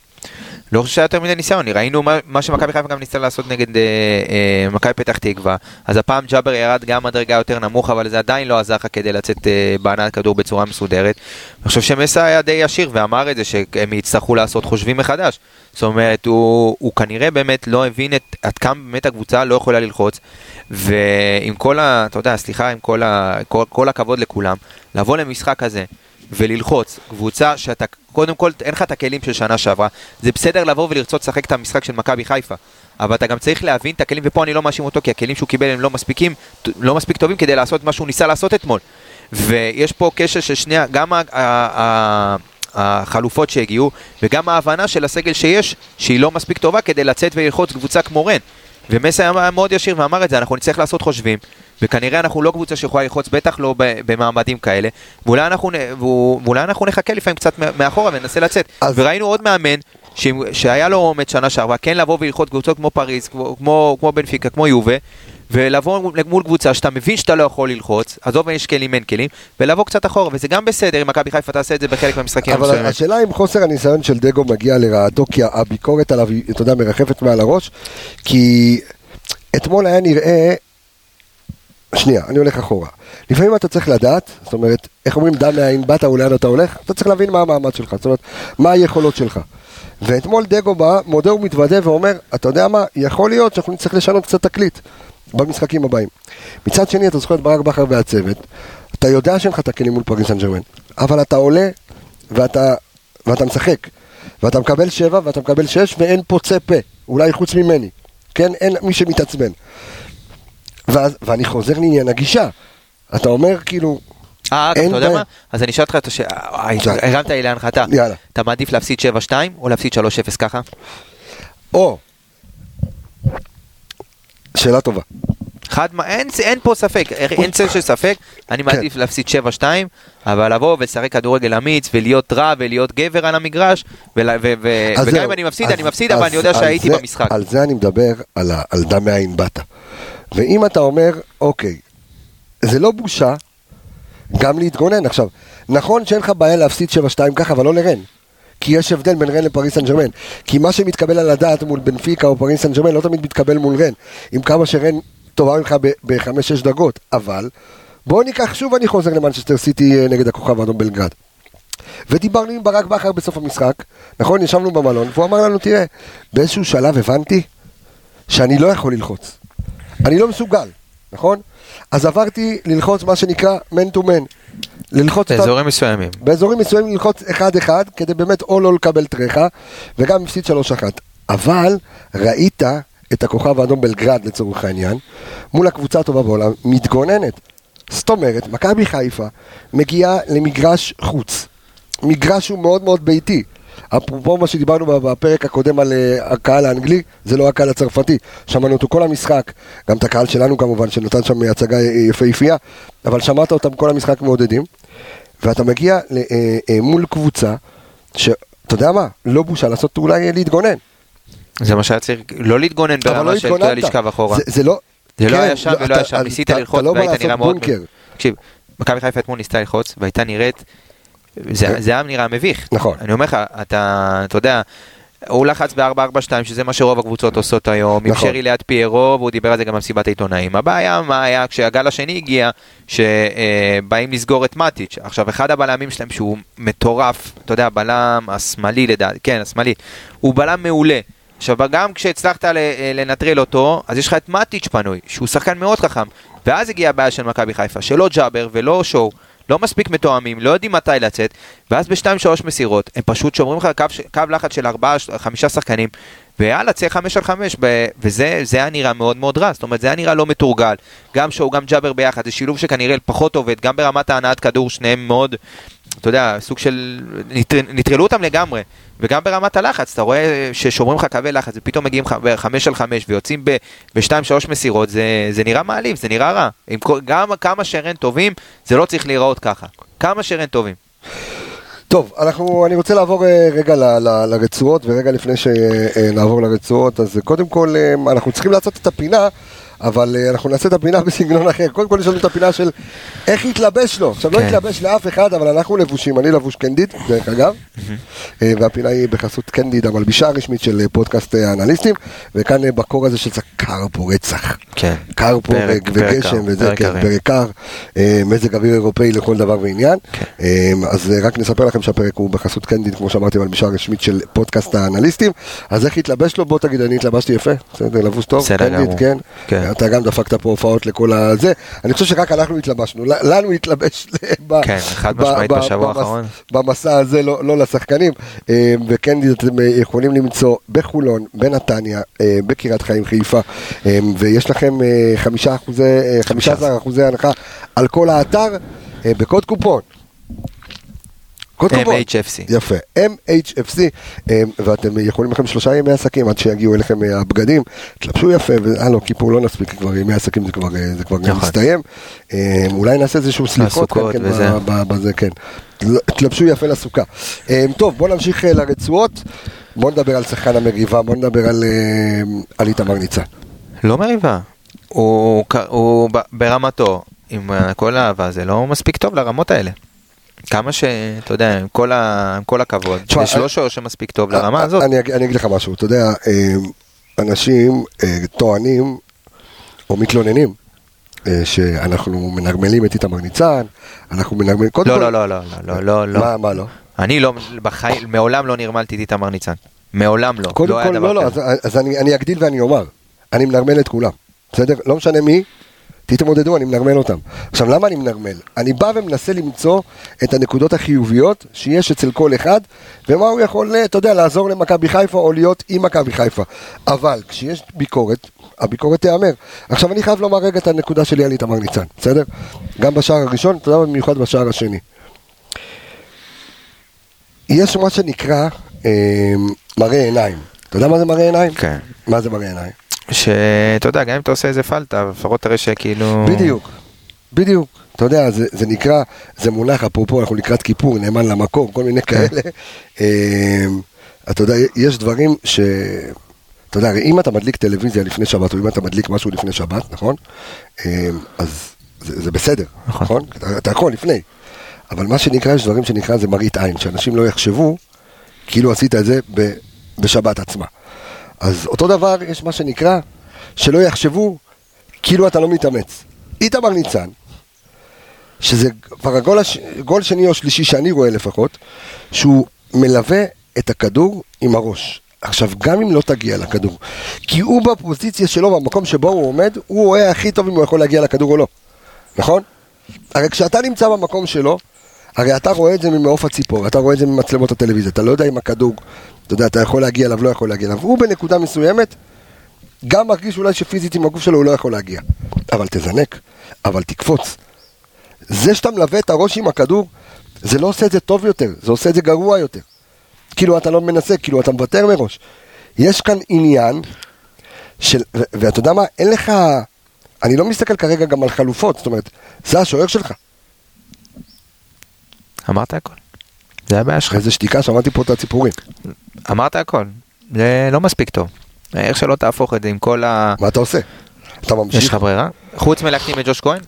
לא חושב שהיה יותר מדי ניסיון, ראינו מה, מה שמכבי חיפה גם ניסתה לעשות נגד אה, אה, מכבי פתח תקווה, אז הפעם ג'אבר ירד גם מדרגה יותר נמוך, אבל זה עדיין לא עזר לך כדי לצאת אה, בהנעת כדור בצורה מסודרת. אני חושב שמסה היה די ישיר ואמר את זה שהם יצטרכו לעשות חושבים מחדש. זאת אומרת, הוא, הוא כנראה באמת לא הבין את, עד כמה באמת הקבוצה לא יכולה ללחוץ, ועם כל ה... אתה יודע, סליחה, עם כל, ה, כל, כל הכבוד לכולם, לבוא למשחק הזה וללחוץ קבוצה שאתה, קודם כל אין לך את הכלים של שנה שעברה, זה בסדר לבוא ולרצות לשחק את המשחק של מכבי חיפה, אבל אתה גם צריך להבין את הכלים, ופה אני לא מאשים אותו כי הכלים שהוא קיבל הם לא מספיקים, לא מספיק טובים כדי לעשות מה שהוא ניסה לעשות אתמול. ויש פה קשר של שני, גם ה- החלופות שהגיעו, וגם ההבנה של הסגל שיש, שהיא לא מספיק טובה כדי לצאת וללחוץ קבוצה כמו רן. ומסי היה מאוד ישיר ואמר את זה, אנחנו נצטרך לעשות חושבים, וכנראה אנחנו לא קבוצה שיכולה ללחוץ, בטח לא במעמדים כאלה, ואולי אנחנו, ואולי אנחנו נחכה לפעמים קצת מאחורה וננסה לצאת. אז- וראינו עוד מאמן ש- שהיה לו אומץ שנה שעברה, כן לבוא וללחוץ קבוצות כמו פריז, כמו, כמו, כמו בנפיקה, כמו יובה, ולבוא מול קבוצה שאתה מבין שאתה לא יכול ללחוץ, עזוב יש כלים אין כלים, ולבוא קצת אחורה, וזה גם בסדר אם מכבי חיפה תעשה את זה בחלק מהמשחקים אבל המסוימים. השאלה אם חוסר הניסיון של דגו מגיע לרעתו, כי הביקורת עליו, אתה יודע, מרחפת מעל הראש, כי אתמול היה נראה... שנייה, אני הולך אחורה. לפעמים אתה צריך לדעת, זאת אומרת, איך אומרים, דע מאין באת ולאן אתה הולך, אתה צריך להבין מה המעמד שלך, זאת אומרת, מה היכולות שלך. ואתמול דגו בא, מודה ומתוודה ואומר, אתה יודע מה, יכול להיות שאנחנו נצטרך לשנות קצת תקליט במשחקים הבאים. מצד שני, אתה זוכר את ברק בכר והצוות, אתה יודע שאין לך את הכלים מול פריס ג'רמן, אבל אתה עולה ואתה, ואתה משחק, ואתה מקבל שבע ואתה מקבל שש ואין פוצה פה, אולי חוץ ממני, כן? אין מי שמתעצבן. ואז, ואני חוזר לעניין הגישה. אתה אומר כאילו, אה, אתה יודע. מה? אז אני אשאל אותך את השאלה, שאל. הרמת לי להנחתה. יאללה. אתה מעדיף להפסיד 7-2 או להפסיד 3-0 ככה? או, שאלה טובה. חד, מה- אין, אין פה ספק, אין צל של ספק, כן. אני מעדיף להפסיד 7-2, אבל לבוא ולשחק כדורגל אמיץ ולהיות רע ולהיות גבר על המגרש, ול- ו- ו- וגם. אם אני מפסיד, אז- אני מפסיד, אבל אז אני יודע שהייתי זה- במשחק. על זה אני מדבר, על, על דע מאין באת. ואם אתה אומר, אוקיי, זה לא בושה גם להתגונן. עכשיו, נכון שאין לך בעיה להפסיד 7-2 ככה, אבל לא לרן. כי יש הבדל בין רן לפריס סן ג'רמן. כי מה שמתקבל על הדעת מול בנפיקה או פריס סן ג'רמן לא תמיד מתקבל מול רן. עם כמה שרן טובה ממך בחמש-שש דרגות. אבל, בואו ניקח, שוב אני חוזר למנצ'סטר סיטי אה, נגד הכוכב האדום בלגרד. ודיברנו עם ברק בכר בסוף המשחק, נכון? ישבנו במלון, והוא אמר לנו, תראה, באיזשהו שלב הבנתי שאני לא יכול ללחוץ. אני לא מסוגל, נכון? אז עברתי ללחוץ מה שנקרא man to man. ללחוץ אותם- באזורים מסוימים. באזורים מסוימים ללחוץ אחד-אחד, כדי באמת או לא לקבל טרחה, וגם הפסיד 3-1. אבל ראית את הכוכב האדום בלגרד לצורך העניין, מול הקבוצה הטובה בעולם, מתגוננת. זאת אומרת, מכבי חיפה מגיעה למגרש חוץ. מגרש שהוא מאוד מאוד ביתי. אפרופו מה שדיברנו בפרק הקודם על אה, הקהל האנגלי, זה לא הקהל הצרפתי. שמענו אותו כל המשחק, גם את הקהל שלנו כמובן, שנתן שם הצגה אה, יפהפייה, אבל שמעת אותם כל המשחק מעודדים. ואתה מגיע אה, אה, מול קבוצה, שאתה יודע מה, לא בושה לעשות אולי אה, להתגונן. זה מה שהיה צריך, לא להתגונן לא ברמה של אתה. לשכב אחורה. זה- זה לא... זה לא כן, היה שם ולא אתה- היה שם, ניסית ללחוץ לא והיית נראה מאוד... תקשיב, מכבי חיפה אתמול ניסתה ללחוץ והייתה נראית, זה זה היה נראה מביך. נכון. אני אומר לך, אתה אתה יודע, הוא לחץ ב-4-4-2 שזה מה שרוב הקבוצות עושות היום, עם נכון. שרי ליד פיירו, והוא דיבר על זה גם במסיבת העיתונאים. הבעיה מה היה כשהגל השני הגיע, שבאים לסגור את מאטיץ'. עכשיו, אחד הבלמים שלהם שהוא מטורף, אתה יודע, הבלם השמאלי לדעתי, כן, השמאלי, הוא בלם מעולה. עכשיו, גם כשהצלחת ל- לנטרל אותו, אז יש לך את מאטיץ' פנוי, שהוא שחקן מאוד חכם. ואז הגיעה הבעיה של מכבי חיפה, שלא ג'אבר ולא שואו, לא מספיק מתואמים, לא יודעים מתי לצאת, ואז בשתיים שלוש מסירות, הם פשוט שומרים לך קו, קו לחץ של ארבעה, חמישה שחקנים, ויאללה, צא חמש על חמש, וזה זה היה נראה מאוד מאוד רע, זאת אומרת, זה היה נראה לא מתורגל. גם שואו, גם ג'אבר ביחד, זה שילוב שכנראה פחות עובד, גם ברמת ההנעת כדור, שניהם מאוד, אתה יודע, סוג של, נטר- נטרלו אותם לגמרי. וגם ברמת הלחץ, אתה רואה ששומרים לך קווי לחץ ופתאום מגיעים לך בחמש על חמש ויוצאים ב- בשתיים שלוש מסירות, זה, זה נראה מעליב, זה נראה רע. עם גם כמה שרן טובים, זה לא צריך להיראות ככה. כמה שרן טובים. טוב, אנחנו, אני רוצה לעבור אה, רגע ל, ל, לרצועות, ורגע לפני שנעבור לרצועות, אז קודם כל אה, אנחנו צריכים לעשות את הפינה, אבל אה, אנחנו נעשה את הפינה בסגנון אחר. קודם כל יש לנו את הפינה של איך יתלבש לו. עכשיו, לא כן. יתלבש לאף אחד, אבל אנחנו לבושים, אני לבוש קנדיד, דרך אגב, אה, והפינה היא בחסות קנדיד, המלבישה הרשמית של אה, פודקאסט האנליסטים, וכאן בקור הזה שזה קר פה רצח. כן. קר פה וגשם וזה, כן. פרק קר, אה, מזג אוויר אירופאי לכל דבר ועניין. כן. אז רק נספר לכם שהפרק הוא בחסות קנדיד, כמו שאמרתי, מלבישה רשמית של פודקאסט האנליסטים. אז איך התלבש לו? בוא תגיד, אני התלבשתי יפה, בסדר, לבוש טוב, בסדר גמור. כן. אתה גם דפקת פה הופעות לכל הזה. אני חושב שרק אנחנו התלבשנו, לנו התלבש כן, חד משמעית בשבוע האחרון. במסע הזה, לא לא לשחקנים. אה, וקנדיד אתם אה, יכולים למצוא בחולון, בנתניה, אה, בקריית חיים, חיפה, ויש לכם אה, חמישה אחוזי, אה, 15 אחוזי הנחה על כל האתר בקוד קופון. MHFC. יפה, MHFC, ואתם יכולים לכם שלושה ימי עסקים עד שיגיעו אליכם אה, הבגדים, תלבשו יפה, אה לא, כיפור לא נספיק, כבר ימי עסקים זה כבר, אה, זה כבר נכון. מסתיים, אולי נעשה איזשהו סליחות, כן, ב- בזה, כן, תלבשו יפה לסוכה. טוב, בואו נמשיך לרצועות, בואו נדבר על שחקן המריבה, בואו נדבר על, איתמר ניצן. לא מריבה. הוא, ברמתו, עם כל האהבה, זה לא מספיק טוב לרמות האלה. כמה ש... אתה יודע, עם כל, ה... עם כל הכבוד, יש לא שוער שמספיק טוב לרמה הזאת. אני, אני אגיד לך משהו, אתה יודע, אה, אנשים אה, טוענים או מתלוננים אה, שאנחנו מנרמלים את איתמר ניצן, אנחנו מנרמלים, קודם לא, כל, לא, לא, לא, לא, לא, לא. מה, מה לא? אני לא, בחיים, מעולם לא נרמלתי את איתמר ניצן. מעולם לא. קודם לא כל, לא, לא. אז, אז אני, אני אגדיל ואני אומר, אני מנרמל את כולם, בסדר? לא משנה מי, תתמודדו, אני מנרמל אותם. עכשיו, למה אני מנרמל? אני בא ומנסה למצוא את הנקודות החיוביות שיש אצל כל אחד, ומה הוא יכול, אתה יודע, לעזור למכבי חיפה או להיות עם מכבי חיפה. אבל כשיש ביקורת, הביקורת תיאמר. עכשיו, אני חייב לומר רגע את הנקודה שלי על איתמר ניצן, בסדר? גם בשער הראשון, אתה יודע, מה, במיוחד בשער השני. יש מה שנקרא אה, מראה עיניים. אתה יודע מה זה מראה עיניים? כן. מה זה מראה עיניים? שאתה יודע, גם אם אתה עושה איזה פלטה, לפחות תראה שכאילו... בדיוק, בדיוק. אתה יודע, זה, זה נקרא, זה מונח, אפרופו, אנחנו לקראת כיפור, נאמן למקור, כל מיני כאלה. אה, אתה יודע, יש דברים ש... אתה יודע, הרי אם אתה מדליק טלוויזיה לפני שבת, או אם אתה מדליק משהו לפני שבת, נכון? אה, אז זה, זה בסדר, נכון. נכון? אתה, אתה יכול לפני. אבל מה שנקרא, יש דברים שנקרא זה מראית עין, שאנשים לא יחשבו כאילו עשית את זה ב, בשבת עצמה. אז אותו דבר, יש מה שנקרא, שלא יחשבו כאילו אתה לא מתאמץ. איתמר ניצן, שזה כבר הגול הש... גול שני או שלישי שאני רואה לפחות, שהוא מלווה את הכדור עם הראש. עכשיו, גם אם לא תגיע לכדור, כי הוא בפוזיציה שלו, במקום שבו הוא עומד, הוא רואה הכי טוב אם הוא יכול להגיע לכדור או לא, נכון? הרי כשאתה נמצא במקום שלו, הרי אתה רואה את זה ממעוף הציפור, אתה רואה את זה ממצלמות הטלוויזיה, אתה לא יודע אם הכדור, אתה יודע, אתה יכול להגיע אליו, לא יכול להגיע אליו. הוא בנקודה מסוימת, גם מרגיש אולי שפיזית עם הגוף שלו הוא לא יכול להגיע. אבל תזנק, אבל תקפוץ. זה שאתה מלווה את הראש עם הכדור, זה לא עושה את זה טוב יותר, זה עושה את זה גרוע יותר. כאילו אתה לא מנסה, כאילו אתה מוותר מראש. יש כאן עניין של, ואתה יודע מה, אין לך, אני לא מסתכל כרגע גם על חלופות, זאת אומרת, זה השוער שלך. אמרת הכל. זה הבעיה שלך. איזה שתיקה, שמעתי פה את הציפורים. אמרת הכל. זה לא מספיק טוב. איך שלא תהפוך את זה עם כל ה... מה אתה עושה? אתה יש ממשיך? לך ברירה? חוץ מלהקטים את ג'וש כהן?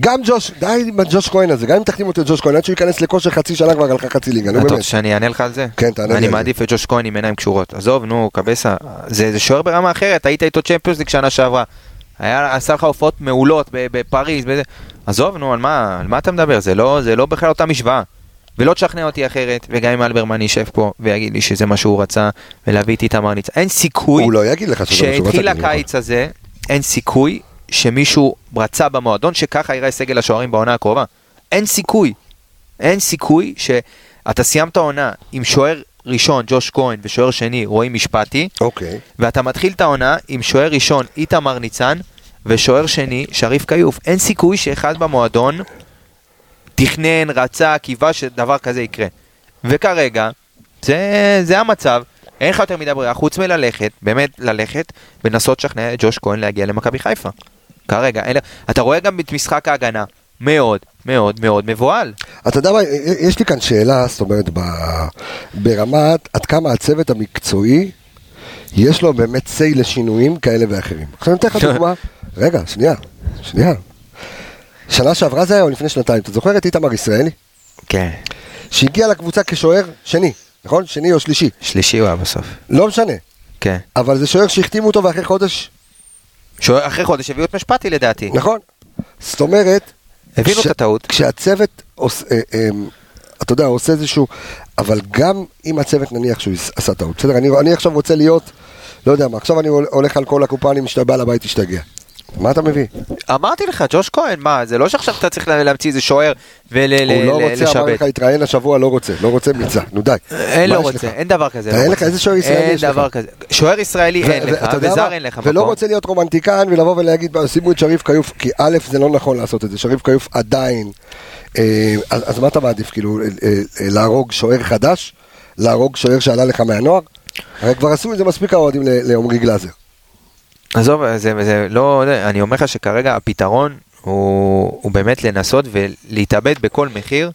גם ג'וש, די עם הג'וש כהן הזה, גם אם תחתים אותי את ג'וש כהן, עד שהוא ייכנס לכושר חצי שנה כבר הלכה חצי ליגה, נו אתה באמת. רוצה שאני אענה לך על זה? כן, תענה לי אני. מעדיף את ג'וש כהן עם עיניים קשורות. עזוב, נו, קבסה. זה זה שוער ברמה אחרת, היית איתו צ'מפיונס ליג שנה שעברה. עשה לך הופעות מעולות בפריז. עזוב, נו, על מה, על מה אתה מדבר? זה לא, זה לא בכלל אותה משוואה. ולא תשכנע אותי אחרת, וגם אם אלברמן יישב פה ויגיד לי שזה מה שהוא רצה, ולהביא איתי את המרניץ. אין סיכוי הוא לא יגיד לך שזה מה שהוא רצה, שהתחיל. הקיץ הזה, אין סיכוי שמישהו רצה במועדון שככה יראה סגל השוערים בעונה הקרובה. אין סיכוי. אין סיכוי שאתה סיימת עונה עם שוער ראשון ג'וש כהן ושוער שני רועי משפטי, אוקיי. ואתה מתחיל את העונה עם שוער ראשון איתמר ניצן ושוער שני שריף כיוף. אין סיכוי שאחד במועדון תכנן, רצה, קיווה שדבר כזה יקרה. וכרגע, זה, זה המצב. אין לך יותר מדי ברירה, חוץ מללכת, באמת ללכת, ולנסות לשכנע את ג'וש כהן להגיע למכבי חיפה. כרגע, אין, אתה רואה גם את משחק ההגנה, מאוד, מאוד, מאוד מבוהל. אתה יודע מה, יש לי כאן שאלה, זאת אומרת, ב- ברמת עד כמה הצוות המקצועי, יש לו באמת say לשינויים כאלה ואחרים. עכשיו אני אתן לך דוגמה, רגע, שנייה, שנייה. שנה שעברה זה היה או לפני שנתיים, אתה זוכר את איתמר ישראלי? כן. שהגיע לקבוצה כשוער שני, נכון? שני או שלישי, שלישי הוא היה בסוף. לא משנה. כן. אבל זה שוער שהחתימו אותו ואחרי חודש, שוער- אחרי חודש הביאו את משפטי לדעתי. נכון? זאת אומרת, הבינו כש- את הטעות. כשהצוות עוש, אה, אה, אתה יודע, עושה איזשהו, אבל גם אם הצוות נניח שהוא עשה טעות, בסדר, אני, אני עכשיו רוצה להיות, לא יודע מה, עכשיו אני הולך על כל הקופה, אני משתגע, בעל הבית תשתגע. מה אתה מביא? אמרתי לך, ג'וש כהן, מה, זה לא שעכשיו אתה צריך לה- להמציא איזה שוער הוא לא רוצה, אמר לך, ולשבת. התראיין השבוע, לא רוצה, לא רוצה מיצה, נו די. אין לא רוצה? אין דבר כזה. לא אין. לך, איזה שוער ישראלי אין יש לך? דבר כזה. שוער ישראלי אין לך, וזר? אין לך ולא. רוצה להיות רומנטיקן ולבוא ולהגיד, שימו את שריף כיוף, כי א', זה לא נכון לעשות את זה, שריף כיוף עדיין, אה, אז מה אתה מעדיף, כאילו, אה, אה, להרוג שוער חדש? להרוג שוער שעלה לך מהנוער? הרי כבר עשו את זה מספיק האוהדים לעומרי גלאזר. עזוב, זה, זה לא, זה- אני אומר לך שכרגע הפתרון הוא, הוא באמת לנסות ולהתאבד בכל מחיר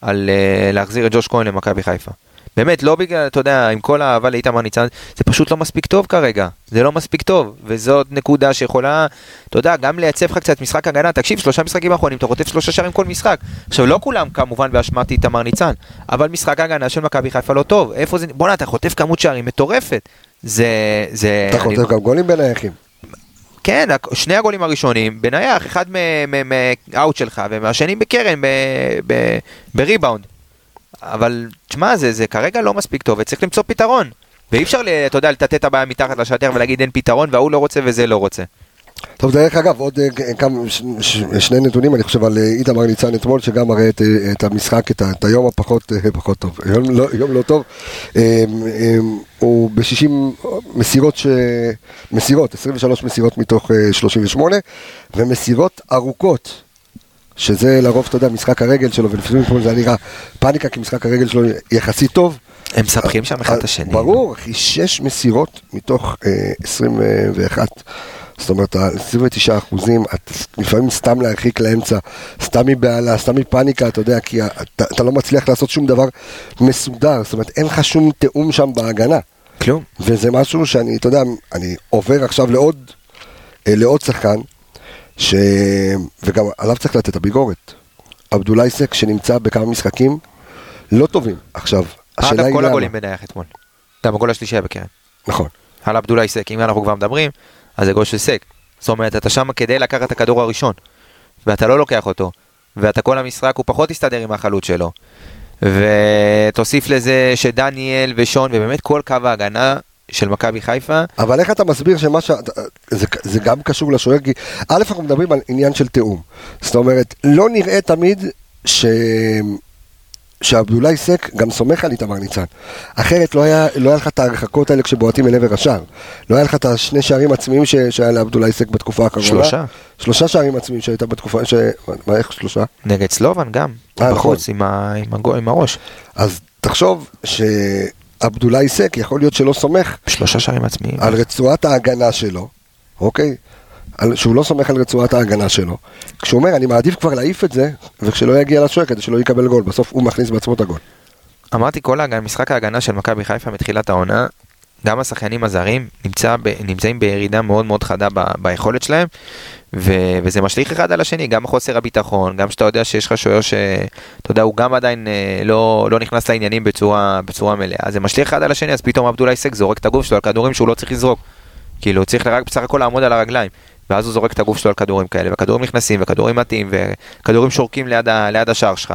על uh, להחזיר את ג'וש כהן למכבי חיפה. באמת, לא בגלל, אתה יודע, עם כל האהבה לאיתמר ניצן, זה פשוט לא מספיק טוב כרגע. זה לא מספיק טוב, וזאת נקודה שיכולה, אתה יודע, גם לייצב לך קצת משחק הגנה. תקשיב, שלושה משחקים האחרונים, אתה חוטף שלושה שערים כל משחק. עכשיו, לא כולם כמובן באשמת איתמר ניצן, אבל משחק ההגנה של מכבי חיפה לא טוב. איפה זה, בואנה, אתה חוטף כמות שערים מטורפת. זה, זה... אתה חוטף גם גולים בנייחים. כן, שני הגולים הראשונים, בנייח, אחד מאאוט שלך, והשני בקרן, בריבאונד. אבל, תשמע, זה, זה כרגע לא מספיק טוב, וצריך למצוא פתרון. ואי אפשר, אתה יודע, לטאטא את הבעיה מתחת לשטר ולהגיד אין פתרון, וההוא לא רוצה וזה לא רוצה. טוב, דרך אגב, עוד אה, כמה, ש- ש- שני נתונים, אני חושב על אה, איתמר ניצן אתמול, שגם מראה את, אה, את המשחק, את, את היום הפחות פחות טוב, יום לא, יום לא טוב. הוא ב-60 מסירות, ש... מסירות, 23 מסירות מתוך אה, 38, ומסירות ארוכות. שזה לרוב, אתה יודע, משחק הרגל שלו, ולפעמים זה היה נראה פאניקה, כי משחק הרגל שלו יחסית טוב. הם מספחים שם אחד את השני. ברור, אחי, שש מסירות מתוך אה, 21. זאת אומרת, ה- 29 אחוזים, לפעמים סתם להרחיק לאמצע, סתם מבהלה, סתם מפאניקה, אתה יודע, כי אתה, אתה לא מצליח לעשות שום דבר מסודר, זאת אומרת, אין לך שום תיאום שם בהגנה. כלום. וזה משהו שאני, אתה יודע, אני עובר עכשיו לעוד, אה, לעוד שחקן, ש... וגם עליו צריך לתת את הביקורת. עבדולאי סק שנמצא בכמה משחקים לא טובים. עכשיו, השאלה אגב, היא כל למה. הגולים בנייח אתמול. גם הגול השלישי היה בקרן. נכון. על עבדולאי סק, אם אנחנו כבר מדברים, אז זה גול של סק. זאת אומרת, אתה שם כדי לקחת את הכדור הראשון, ואתה לא לוקח אותו, ואתה כל המשחק, הוא פחות יסתדר עם החלוץ שלו. ותוסיף לזה שדניאל ושון, ובאמת כל קו ההגנה של מכבי חיפה, אבל איך אתה מסביר שמה ש... זה, זה גם קשור לשוער, כי א', אנחנו מדברים על עניין של תיאום. זאת אומרת, לא נראה תמיד ש... שעבדולאי סק גם סומך על איתמר ניצן. אחרת לא היה, לא היה לך את ההרחקות האלה כשבועטים אל עבר השער. לא היה לך את השני שערים עצמיים ש... שהיה לעבדולאי סק בתקופה האחרונה. שלושה. שלושה שערים עצמיים שהייתה בתקופה, ש... מה, איך שלושה? נגד סלובן גם, אה, בחוץ עם, ה... עם, הגול, עם הראש. אז תחשוב שעבדולאי סק יכול להיות שלא סומך שלושה שערים עצמיים. על רצועת ההגנה שלו, אוקיי? על, שהוא לא סומך על רצועת ההגנה שלו. כשהוא אומר, אני מעדיף כבר להעיף את זה, וכשלא יגיע לשוער כדי שלא יקבל גול. בסוף הוא מכניס בעצמו את הגול. אמרתי כל ההגנה, משחק ההגנה של מכבי חיפה מתחילת העונה, גם השחקנים הזרים נמצא ב, נמצאים בירידה מאוד מאוד חדה ב, ביכולת שלהם, ו, וזה משליך אחד על השני, גם חוסר הביטחון, גם שאתה יודע שיש לך שוער שאתה יודע, הוא גם עדיין אה, לא, לא נכנס לעניינים בצורה, בצורה מלאה, זה משליך אחד על השני, אז פתאום עבדולאי סק זורק את הגוף שלו על כדורים שהוא לא צריך לזרוק. כאילו, צריך רק בסך הכל לעמוד על הרגליים. ואז הוא זורק את הגוף שלו על כדורים כאלה, וכדורים נכנסים, וכדורים מתאים, וכדורים שורקים ליד, ה, ליד השער שלך,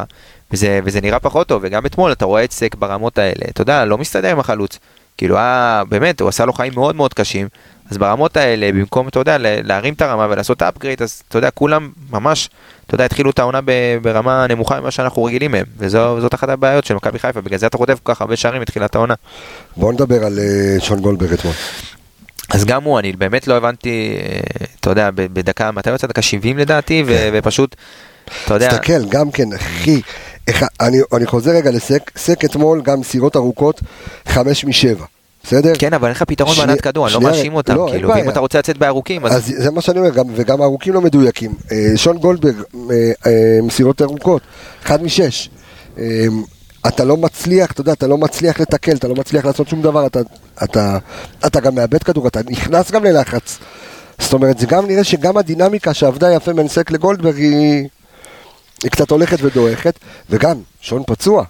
וזה, וזה נראה פחות טוב, וגם אתמול אתה רואה את סק ברמות האלה, אתה יודע, לא מסתדר עם החלוץ. כאילו, אה, באמת, הוא עשה לו חיים מאוד מאוד קשים, אז ברמות האלה, במקום, אתה יודע, להרים את הרמה ולעשות אפגרייט, אז אתה יודע, כולם ממש, אתה יודע, התחילו את העונה ברמה נמוכה ממה שאנחנו רגילים מהם, וזאת אחת הבעיות של מכבי חיפה, בגלל זה אתה חוטף כל כך הרבה שערים מתחילת העונה. בואו נדבר על אה, שון גולדברג אתמול. אז גם הוא, אני באמת לא הבנתי, אה, אתה יודע, בדקה, מתי הוא יצא? דקה 70 לדעתי, ו- ופשוט, אתה יודע, תסתכל, גם כן, אחי, אני, אני חוזר רגע לסק, סק אתמול גם מסירות ארוכות, חמש משבע, בסדר? כן, אבל אין לך פתרון שנייה- בענת כדור, אני לא מאשים אותם, לא, כאילו, ואם. אתה רוצה לצאת בארוכים, אז... אז זה מה שאני אומר, גם, וגם הארוכים לא מדויקים. אה, שון גולדברג, אה, אה, מסירות ארוכות, אחד משש. אתה לא מצליח, אתה יודע, אתה לא מצליח לתקל, אתה לא מצליח לעשות שום דבר, אתה, אתה, אתה גם מאבד כדור, אתה נכנס גם ללחץ. זאת אומרת, זה גם נראה שגם הדינמיקה שעבדה יפה בין סק לגולדברג היא, היא קצת הולכת ודועכת, וגם, שון פצוע.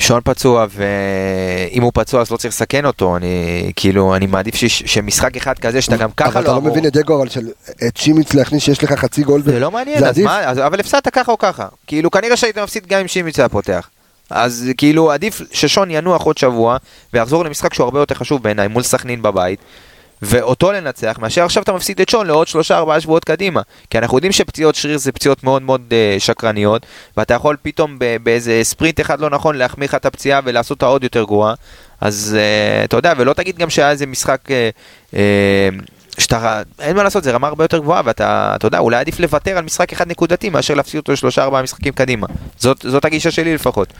שון פצוע, ואם הוא פצוע אז לא צריך לסכן אותו, אני כאילו, אני מעדיף ש... שמשחק אחד כזה שאתה גם ככה אבל לא אתה לא אמור... מבין את דגו, אבל של, את שימיץ להכניס שיש לך חצי גולדברג. זה לא מעניין, זה אז. מה, אז, אבל הפסדת ככה או ככה. כאילו, כנראה שהיית מפסיד גם אם שימיץ היה פותח. אז כאילו, עדיף ששון ינוח עוד שבוע, ויחזור למשחק שהוא הרבה יותר חשוב בעיניי, מול סכנין בבית. ואותו לנצח, מאשר עכשיו אתה מפסיד את שון לעוד שלושה ארבעה שבועות קדימה. כי אנחנו יודעים שפציעות שריר זה פציעות מאוד מאוד uh, שקרניות, ואתה יכול פתאום באיזה ספרינט אחד לא נכון להחמיא לך את הפציעה ולעשות אותה עוד יותר גרועה. אז uh, אתה יודע, ולא תגיד גם שהיה איזה משחק uh, uh, שאתה, אין מה לעשות, זה רמה הרבה יותר גבוהה, ואתה, אתה יודע, אולי עדיף לוותר על משחק אחד נקודתי מאשר להפסיד אותו לשלושה ארבעה משחקים קדימה. זאת, זאת הגישה שלי לפחות.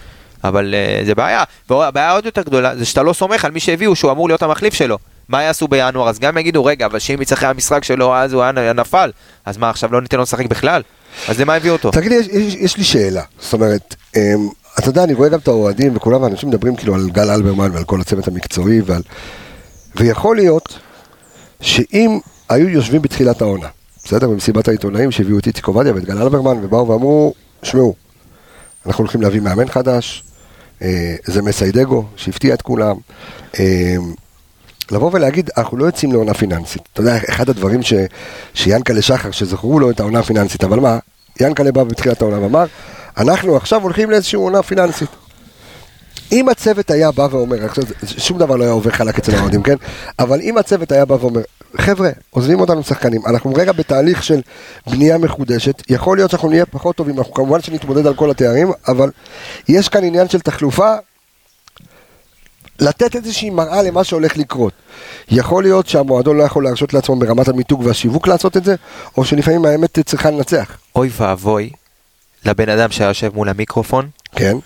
אבל uh, זה בעיה, והבעיה עוד יותר גדולה זה שאתה לא סומך על מי שהביאו שהוא אמור להיות המחליף שלו. מה יעשו בינואר? אז גם יגידו, רגע, אבל שאם אחרי המשחק שלו אז הוא היה נפל, אז מה עכשיו לא ניתן לו לשחק בכלל? אז למה הביאו אותו? תגיד לי, יש, יש, יש לי שאלה. זאת אומרת, אמ, אתה יודע, אני רואה גם את האוהדים וכולם, האנשים מדברים כאילו על גל אלברמן ועל כל הצוות המקצועי ועל... ויכול להיות שאם היו יושבים בתחילת העונה, בסדר? במסיבת העיתונאים שהביאו את איציק עובדיה ואת גל אלברמן ובאו ואמרו, שמעו, אנחנו הולכים להביא מאמן חדש, זה מסיידגו, שהפתיע את כולם. אה, לבוא ולהגיד, אנחנו לא יוצאים לעונה פיננסית. אתה יודע, אחד הדברים ש, שיאנקלה שחר, שזכרו לו את העונה הפיננסית, אבל מה, יאנקלה בא בתחילת העונה ואמר, אנחנו עכשיו הולכים לאיזושהי עונה פיננסית. אם הצוות היה בא ואומר, עכשיו שום דבר לא היה עובר חלק אצל האוהדים, כן? אבל אם הצוות היה בא ואומר, חבר'ה, עוזבים אותנו שחקנים, אנחנו רגע בתהליך של בנייה מחודשת, יכול להיות שאנחנו נהיה פחות טובים, אנחנו כמובן שנתמודד על כל התארים, אבל יש כאן עניין של תחלופה לתת איזושהי מראה למה שהולך לקרות. יכול להיות שהמועדון לא יכול להרשות לעצמו ברמת המיתוג והשיווק לעשות את זה, או שלפעמים האמת צריכה לנצח. אוי ואבוי לבן אדם שהיה יושב מול המיקרופון כן?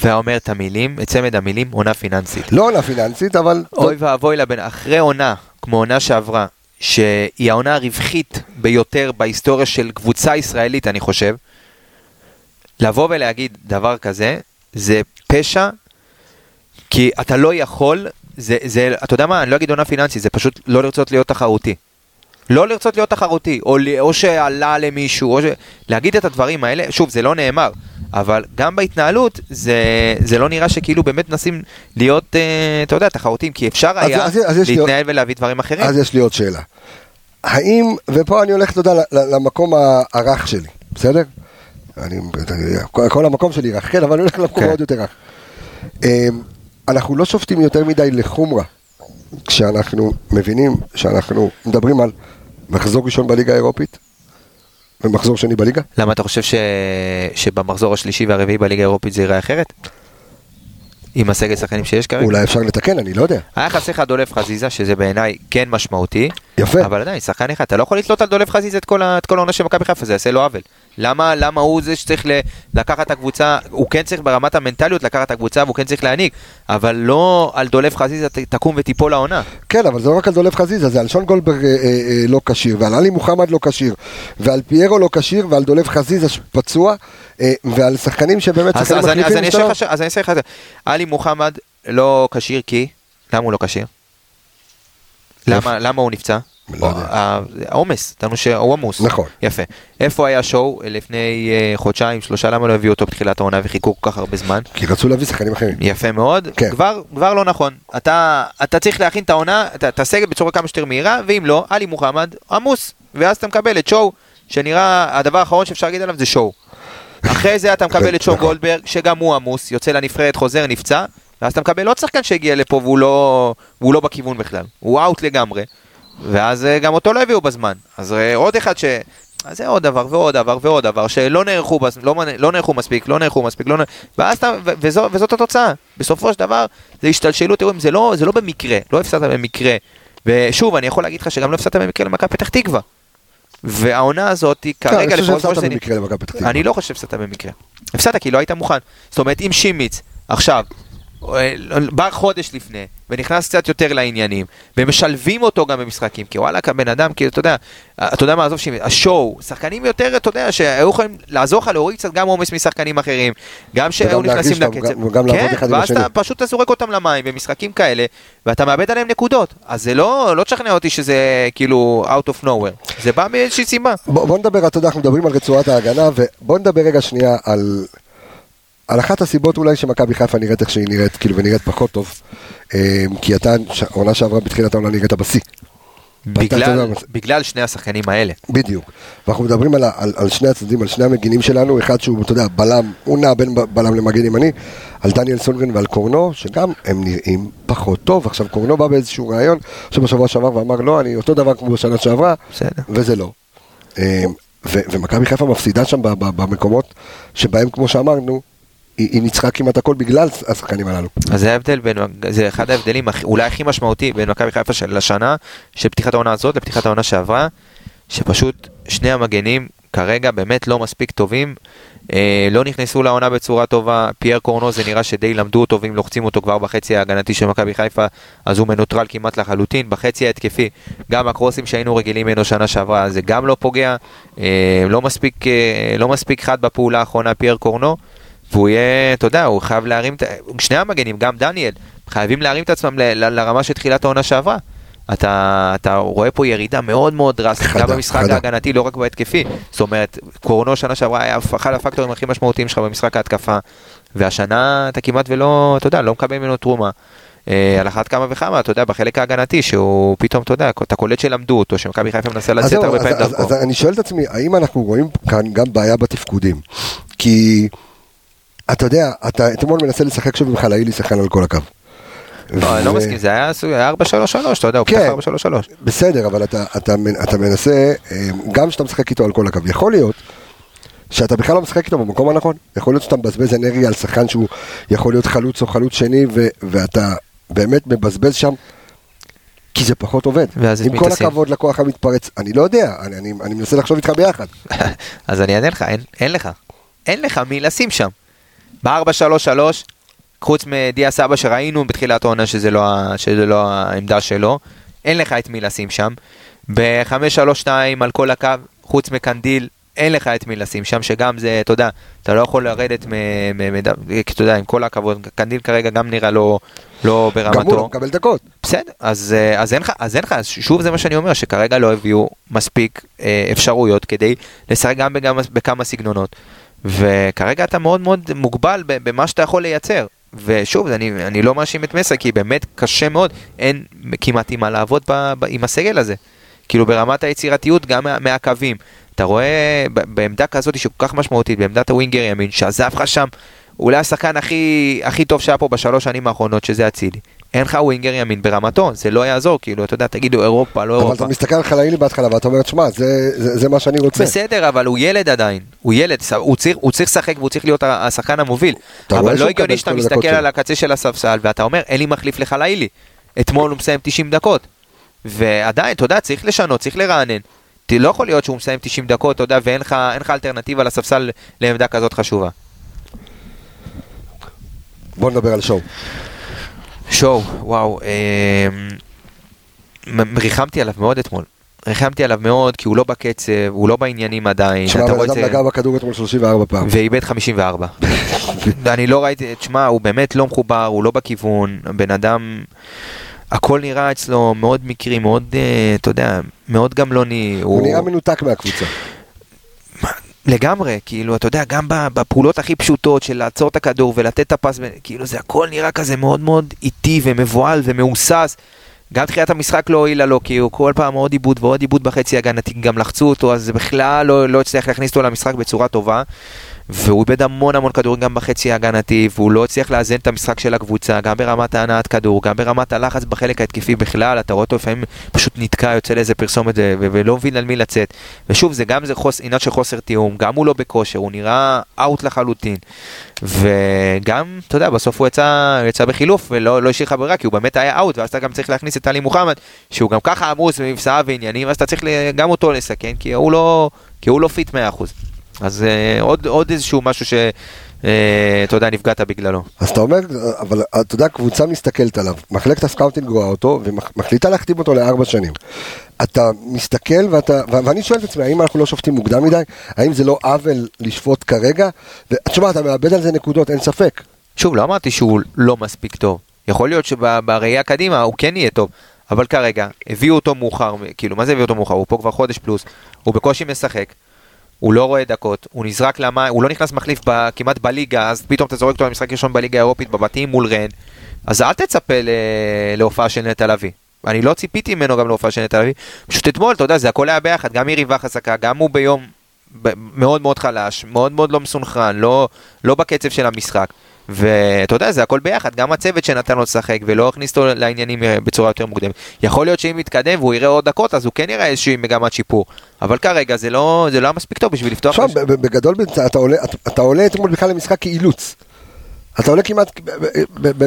והיה אומר את המילים, את צמד המילים, עונה פיננסית. לא עונה פיננסית, אבל... אוי ואבוי לבן, אחרי עונה, כמו עונה שעברה, שהיא העונה הרווחית ביותר בהיסטוריה של קבוצה ישראלית, אני חושב, לבוא ולהגיד דבר כזה, זה פשע, כי אתה לא יכול, זה, זה, אתה יודע מה, אני לא אגיד עונה פיננסית, זה פשוט לא לרצות להיות תחרותי. לא לרצות להיות תחרותי, או, או שעלה למישהו, או ש... להגיד את הדברים האלה, שוב, זה לא נאמר, אבל גם בהתנהלות, זה, זה לא נראה שכאילו באמת מנסים להיות, אה, אתה יודע, תחרותיים, כי אפשר אז- היה אז- אז לי עוד- להתנהל ולהביא דברים אחרים. אז יש לי עוד שאלה. האם, ופה אני הולך, אתה יודע, למקום הרך שלי, בסדר? אני, כל, כל המקום שלי רך, כן, אבל אני הולך למקום כן. עוד יותר רך. אמ, אנחנו לא שופטים יותר מדי לחומרה, כשאנחנו מבינים שאנחנו מדברים על מחזור ראשון בליגה האירופית, ומחזור שני בליגה? למה אתה חושב ש... שבמחזור השלישי והרביעי בליגה האירופית זה ייראה אחרת? עם הסגל שחקנים שיש כרגע? אולי אפשר לתקן, אני לא יודע. היה חסר לך דולף חזיזה, שזה בעיניי כן משמעותי. יפה. אבל עדיין, שחקן אחד, אתה לא יכול לתלות על דולף חזיזה את כל העונה של מכבי חיפה, זה יעשה לו עוול. למה, למה הוא זה שצריך ל- לקחת את הקבוצה, הוא כן צריך ברמת המנטליות לקחת את הקבוצה והוא כן צריך להעניק, אבל לא על דולף חזיזה ת- תקום ותיפול העונה. כן, אבל זה לא רק על דולב חזיזה, זה על שון גולדברג אה, אה, אה, לא כשיר, ועל עלי מוחמד לא כשיר, ועל פיירו לא כשיר, ועל דולב חזיזה פצוע, אה, ועל שחקנים שבאמת אז, שחקנים אז, אני, אז מחליפים אני ש- אז אני אעשה לך את זה. עלי מוחמד לא כשיר כי? למה הוא לא כשיר? למה, למה הוא נפצע? לא יודע. ה- העומס, טענו שהוא עמוס. נכון. יפה. איפה היה שואו לפני אה, חודשיים, שלושה, למה לא הביאו אותו בתחילת העונה וחיכו כל כך הרבה זמן? כי רצו להביא שחקנים אחרים. יפה מאוד, כן. כבר, כבר לא נכון. אתה, אתה צריך להכין את העונה, את- את הסגל בצורה כמה שיותר מהירה, ואם לא, עלי מוחמד עמוס, ואז אתה מקבל את שואו, שנראה, הדבר האחרון שאפשר להגיד עליו זה שואו. אחרי זה אתה מקבל את שואו נכון. גולדברג, שגם הוא עמוס, יוצא לנבחרת, חוזר, נפצע, ואז אתה מקבל עוד שחקן שהגיע לפה והוא לא, והוא לא בכיוון בכלל, הוא אאוט לגמרי, ואז אה, גם אותו לא הביאו בזמן. אז אה, עוד אחד ש... אז זה עוד דבר ועוד דבר ועוד דבר שלא נערכו, בז- לא, לא נערכו מספיק, לא נערכו מספיק, לא נע... ואז אתה, ו- וזו, וזאת התוצאה. בסופו של דבר זה השתלשלות, תראו, זה לא, זה לא במקרה, לא הפסדת במקרה. ושוב, אני יכול להגיד לך שגם לא הפסדת במקרה למכבי פתח תקווה. והעונה הזאת היא כן, אני כרגע, חושב לפחות כמו שהפסדת במקרה למכבי פתח תקווה. אני לא חושב שהפסדת במקרה. הפסדת כי לא היית מוכן. זאת אומרת, אם שימיץ עכשיו בא חודש לפני ונכנס קצת יותר לעניינים ומשלבים אותו גם במשחקים כי וואלה כבן אדם כאילו אתה יודע אתה יודע מה עזוב השואו שחקנים יותר אתה יודע שהיו יכולים לעזור לך להוריד קצת גם עומס משחקנים אחרים גם שהיו נכנסים לקצב. גם- וגם לעבוד כן אחד עם ואז. אתה פשוט זורק אותם למים במשחקים כאלה ואתה מאבד עליהם נקודות. אז זה לא לא תשכנע אותי שזה כאילו out of nowhere. זה בא מאיזושהי סיבה. בוא, בוא נדבר, אתה יודע, אנחנו מדברים על רצועת ההגנה, ובוא נדבר רגע שנייה על, על אחת הסיבות אולי שמכבי חיפה נראית איך שהיא נראית, כאילו, ונראית פחות טוב. אה, כי אתה, העונה שעברה בתחילת העונה נראית בשיא. בגלל בגלל שני השחקנים האלה בדיוק. ואנחנו מדברים על, על, על שני הצדדים, על שני המגינים שלנו, אחד שהוא, אתה יודע, בלם, הוא נע בין בלם למגן ימני, על דניאל סונגרן ועל קורנו, שגם הם נראים פחות טוב. עכשיו קורנו בא באיזשהו ראיון, עכשיו בשבוע שעבר ואמר, לא, אני אותו דבר כמו בשנה שעברה, בסדר. וזה לא. ו- ומכבי חיפה מפסידה שם במקומות שבהם, כמו שאמרנו, היא, היא ניצחה כמעט הכל בגלל השחקנים הללו. אז זה ההבדל בין, זה אחד ההבדלים אולי הכי משמעותי בין מכבי חיפה של השנה, של פתיחת העונה הזאת לפתיחת העונה שעברה, שפשוט שני המגנים כרגע באמת לא מספיק טובים, אה, לא נכנסו לעונה בצורה טובה, פייר קורנו זה נראה שדי למדו אותו ואם לוחצים אותו כבר בחצי ההגנתי של מכבי חיפה, אז הוא מנוטרל כמעט לחלוטין, בחצי ההתקפי, גם הקרוסים שהיינו רגילים ממנו שנה שעברה זה גם לא פוגע, אה, לא מספיק, אה, לא מספיק חד בפעולה האחרונה פייר קורנו. והוא יהיה, אתה יודע, הוא חייב להרים, את שני המגנים, גם דניאל, חייבים להרים את עצמם ל- ל- לרמה של תחילת העונה שעברה. אתה, אתה רואה פה ירידה מאוד מאוד דרסטית, גם במשחק חדה. ההגנתי, לא רק בהתקפי. זאת אומרת, קורנו שנה שעברה היה אחד הפקטורים הכי משמעותיים שלך במשחק ההתקפה, והשנה אתה כמעט ולא, אתה יודע, לא מקבל ממנו תרומה. אה, על אחת כמה וכמה, אתה יודע, בחלק ההגנתי, שהוא פתאום, אתה יודע, אתה קולט שלמדו אותו, שמכבי חיפה מנסה לצאת הרבה פעמים דרכו. אז אני שואל את עצמי, האם אנחנו רואים כאן גם בעיה בתפקודים? כי, אתה יודע, אתה אתמול מנסה לשחק שוב עם חלאילי שחקן על כל הקו. לא, אני לא מסכים, זה היה עשוי- היה 4-3-3, אתה יודע, הוא כן. פתח 4-3-3. בסדר, אבל אתה, אתה, מנ- אתה מנסה, אה, גם כשאתה משחק איתו על כל הקו, יכול להיות שאתה בכלל לא משחק איתו במקום הנכון. יכול להיות שאתה מבזבז אנרגיה על שחקן שהוא יכול להיות חלוץ או חלוץ שני, ואתה באמת מבזבז שם, כי זה פחות עובד. ואז עם כל? הכבוד לכוח המתפרץ, אני לא יודע, אני, אני, אני מנסה לחשוב איתך ביחד. אז אני אענה לך, אין, אין לך. אין לך מי לשים שם. ב-4-3-3, חוץ מדיה סבא שראינו בתחילת העונה שזה לא, שזה לא העמדה שלו, אין לך את מי לשים שם. ב-5-3-2 על כל הקו, חוץ מקנדיל, אין לך את מי לשים שם, שגם זה, אתה יודע, אתה לא יכול לרדת אתה יודע, עם כל הכבוד, קנדיל כרגע גם נראה לא, לא גם הוא לא ברמתו. מקבל דקות. בסדר, אז, אה, אז אין לך, אז אין לך, שוב זה מה שאני אומר, שכרגע לא הביאו מספיק אה, אפשרויות כדי לשחק גם בכמה, בכמה סגנונות. וכרגע אתה מאוד מאוד מוגבל במה שאתה יכול לייצר. ושוב, אני, אני לא מאשים את מסי, כי באמת קשה מאוד, אין כמעט עם מה לעבוד ב, ב, עם הסגל הזה. כאילו ברמת היצירתיות גם מה, מהקווים. אתה רואה בעמדה כזאת שכל כך משמעותית, בעמדת הווינגר ימין, שעזב לך שם אולי השחקן הכי, הכי טוב שהיה פה בשלוש שנים האחרונות, שזה אצילי. אין לך ווינגר ימין ברמתו, זה לא יעזור, כאילו, אתה יודע, תגידו אירופה, לא אבל אירופה. אתה מסתכל על חלאילי בהתחלה ואתה אומר, שמע, זה- זה זה מה שאני רוצה. בסדר, אבל הוא ילד עדיין, הוא ילד, הוא צריך, הוא צריך לשחק והוא צריך להיות השחקן המוביל. אבל לא הגיוני שאתה מסתכל. על הקצה של הספסל ואתה אומר, אין לי מחליף לחלילי. אתמול הוא מסיים 90 דקות. ועדיין, אתה יודע, צריך לשנות, צריך לרענן. לא יכול להיות שהוא מסיים 90 דקות, אתה יודע, ואין לך אין לך אלטרנטיבה לספסל לעמדה כזאת חשובה. בוא נדבר על שואו. שואו, וואו, אמ, מ- ריחמתי עליו מאוד אתמול. ריחמתי עליו מאוד, כי הוא לא בקצב, הוא לא בעניינים עדיין. שמע, אתה בן רואה את אדם נגע בכדור אתמול 34 פעם. ואיבד 54. אני לא ראיתי, תשמע, הוא באמת לא מחובר, הוא לא בכיוון, הבן אדם, הכל נראה אצלו מאוד מקרי, מאוד, אה, אתה יודע, מאוד גמלוני. הוא נראה מנותק מהקבוצה. לגמרי, כאילו, אתה יודע, גם בפעולות הכי פשוטות של לעצור את הכדור ולתת את הפס, כאילו, זה הכל נראה כזה מאוד מאוד איטי ומבוהל ומהוסס. גם תחילת המשחק לא הועילה לו, כי הוא כל פעם עוד עיבוד ועוד עיבוד בחצי הגנתי, גם לחצו אותו, אז בכלל לא, לא הצליח להכניס אותו למשחק בצורה טובה. והוא איבד המון המון כדורים גם בחצי ההגנתי, והוא לא הצליח לאזן את המשחק של הקבוצה, גם ברמת ההנעת כדור, גם ברמת הלחץ בחלק ההתקפי בכלל, אתה רואה אותו לפעמים פשוט נתקע, יוצא לאיזה פרסומת ולא מבין על מי לצאת. ושוב, זה גם עניין של חוסר תיאום, גם הוא לא בכושר, הוא נראה אאוט לחלוטין. וגם, אתה יודע, בסוף הוא יצא, יצא בחילוף ולא לא השאיר לך ברירה, כי הוא באמת היה אאוט, ואז אתה גם צריך להכניס את טלי מוחמד, שהוא גם ככה עמוס במבצעה ועניינים, אז אתה צריך גם אותו לסכן, כי הוא לא, כי הוא לא fit 100%. אז אה, עוד, עוד איזשהו משהו ש... אה, אתה יודע, נפגעת בגללו. אז אתה אומר, אבל אתה יודע, קבוצה מסתכלת עליו, מחלקת ה scouting רואה אותו, ומחליטה להחתים אותו לארבע שנים. אתה מסתכל ואתה, ואני שואל את עצמי, האם אנחנו לא שופטים מוקדם מדי? האם זה לא עוול לשפוט כרגע? ותשמע, אתה מאבד על זה נקודות, אין ספק. שוב, לא אמרתי שהוא לא מספיק טוב. יכול להיות שבראייה קדימה הוא כן יהיה טוב, אבל כרגע הביאו אותו מאוחר, כאילו, מה זה הביאו אותו מאוחר? הוא פה כבר חודש פלוס, הוא בקושי משחק, הוא לא רואה דקות, הוא נזרק למה, הוא לא נכנס מחליף ב, כמעט בליגה, אז פתאום אתה זורק אותו למשחק ראשון בליגה האירופית בבתים מול רן, אז אל תצפה ל, להופעה של נטע לביא. אני לא ציפיתי ממנו גם להופעה של נטע לביא, פשוט אתמול, אתה יודע, זה הכל היה ביחד, גם יריבה חזקה, גם הוא ביום מאוד מאוד חלש, מאוד מאוד לא מסונכרן, לא, לא בקצב של המשחק. ואתה יודע, זה הכל ביחד, גם הצוות שנתן לו לשחק ולא הכניס אותו לעניינים אה, בצורה יותר מוקדמת. יכול להיות שאם יתקדם והוא יראה עוד דקות, אז הוא כן יראה איזושהי מגמת שיפור. אבל כרגע זה לא, זה לא היה מספיק טוב בשביל לפתוח... עכשיו, בגדול, אתה עולה, אתה- עולה אתמול בכלל למשחק כאילוץ. אתה עולה כמעט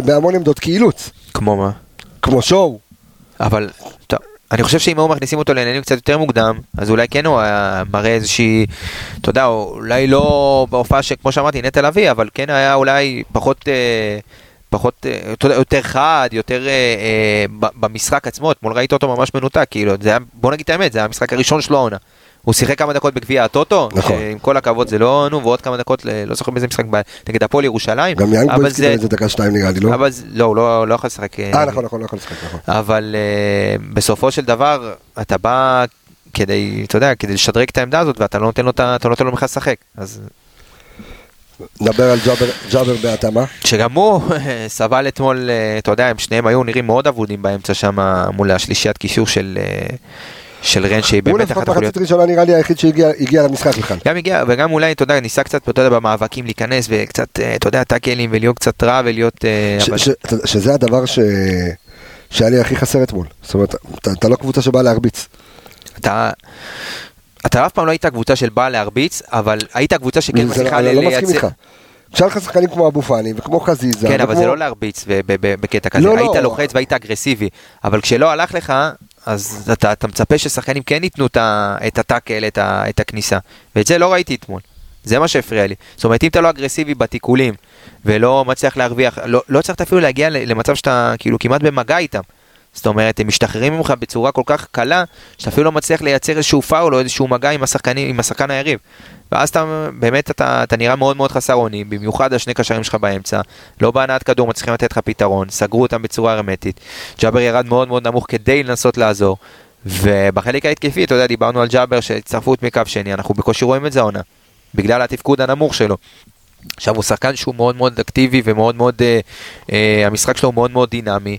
בהמון עמדות כאילוץ. כמו מה? כמו שואו. אבל, אני חושב שאם היו מכניסים אותו לעניינים קצת יותר מוקדם, אז אולי כן הוא היה מראה איזושהי, אתה יודע, אולי לא בהופעה שכמו שאמרתי, נטע לביא, אבל כן היה אולי פחות, אה, פחות, אה, אתה יודע, יותר חד, יותר אה, במשחק עצמו, אתמול ראית אותו ממש מנותק, כאילו, זה היה, בוא נגיד את האמת, זה היה המשחק הראשון שלו העונה. הוא שיחק כמה דקות בגביע הטוטו, נכון. שעם כל הכבוד זה לא, נו, ועוד כמה דקות, לא זוכר באיזה משחק, נגד הפועל ירושלים, גם אבל יאנגבויץ זה- קיבל איזה דקה שתיים נראה לי, לא? אבל לא, הוא לא לא יכול לשחק. אה, נכון, נכון, לא יכול לשחק, נכון. אבל uh, בסופו של דבר, אתה בא כדי, אתה יודע, כדי לשדרג את העמדה הזאת, ואתה לא נותן לו, את ה- אתה לא נותן לו בכלל לשחק. אז נדבר על ג'אבר- ג'אבר בהתאמה. שגם הוא סבל אתמול, אה, אתה יודע, הם שניהם היו נראים מאוד אבודים באמצע שם, מול השלישיית קישור של, אה, של רן, שהיא הוא באמת לפחות אחת החוליות. מחצית ראשונה נראה לי היחיד שהגיע הגיע למשחק בכלל. גם הגיע, וגם אולי, אתה יודע, ניסה קצת, אתה יודע, במאבקים להיכנס, וקצת, אה, אתה יודע, טאקלים, ולהיות קצת רע, ולהיות... אה, אבל- שזה הדבר שהיה לי הכי חסר אתמול. זאת אומרת, אתה- לא קבוצה שבאה להרביץ. אתה... אתה אף פעם לא היית קבוצה של באה להרביץ, אבל היית קבוצה שכן זה- מצליחה אני לא מסכים לייצר... איתך. אפשר לך שחקנים כמו אבו פאני וכמו חזיזה. כן, אבל וכמו- זה לא להרביץ בקטע כזה. לא, לא. היית לוחץ והיית אגרסיבי, אבל כשלא הלך לך, אז אתה, אתה מצפה ששחקנים כן ייתנו את את הטאקל, את, את הכניסה. ואת זה לא ראיתי אתמול. זה מה שהפריע לי. זאת אומרת, אם אתה לא אגרסיבי בתיקולים, ולא מצליח להרוויח, לא, לא צריך אפילו להגיע למצב שאתה כאילו כמעט במגע איתם. זאת אומרת, הם משתחררים ממך בצורה כל כך קלה, שאתה אפילו לא מצליח לייצר איזשהו פאול או איזשהו מגע עם השחקנים, עם השחקן היריב. ואז אתה, באמת אתה, אתה נראה מאוד מאוד חסר אונים, במיוחד השני קשרים שלך באמצע, לא בהנעת כדור מצליחים לתת לך פתרון, סגרו אותם בצורה הרמטית. ג'אבר ירד מאוד מאוד נמוך כדי לנסות לעזור, ובחלק ההתקפי, אתה יודע, דיברנו על ג'אבר שהצטרפות מקו שני, אנחנו בקושי רואים את זה העונה, בגלל התפקוד הנמוך שלו. עכשיו הוא שחקן שהוא מאוד מאוד אקטיבי ומאוד מאוד, אה, אה, המשחק שלו הוא מאוד מאוד דינמי.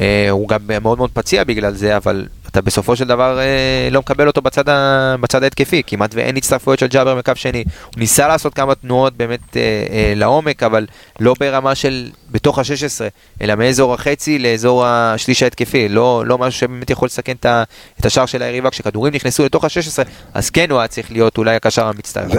אה, הוא גם מאוד מאוד פציע בגלל זה, אבל אתה בסופו של דבר אה, לא מקבל אותו בצד, ה, בצד ההתקפי, כמעט ואין הצטרפויות של ג'אבר מקו שני. הוא ניסה לעשות כמה תנועות באמת אה, אה, לעומק, אבל לא ברמה של בתוך ה-16, אלא מאזור החצי לאזור השליש ההתקפי, לא, לא משהו שבאמת יכול לסכן את, ה, את השער של היריבה. כשכדורים נכנסו לתוך ה-16, אז כן הוא היה צריך להיות אולי הקשר המצטרף.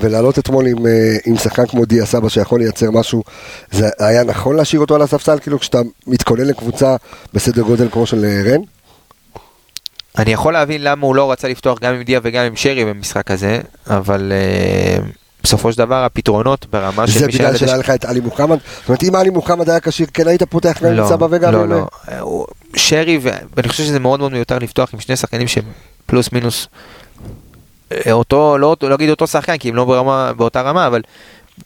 ולעלות אתמול עם, אה, עם שחקן כמו דיה סבא שיכול לייצר משהו, זה היה נכון להשאיר אותו על הספסל, כאילו כשאתה מתכונן לקבוצה בסדר גודל כמו של אה, רן? אני יכול להבין למה הוא לא רצה לפתוח גם עם דיה וגם עם שרי במשחק הזה, אבל uh, בסופו של דבר הפתרונות ברמה של... זה בגלל שהיה לך את עלי מוחמד? זאת אומרת, אם עלי מוחמד היה כשיר, כן היית פותח גם עם סבא וגם לא, עם... לא, לא. שרי, ואני חושב שזה מאוד מאוד מיותר לפתוח עם שני שחקנים שהם פלוס מינוס אה, אותו, לא, לא אגיד אותו שחקן, כי הם לא ברמה, באותה רמה, אבל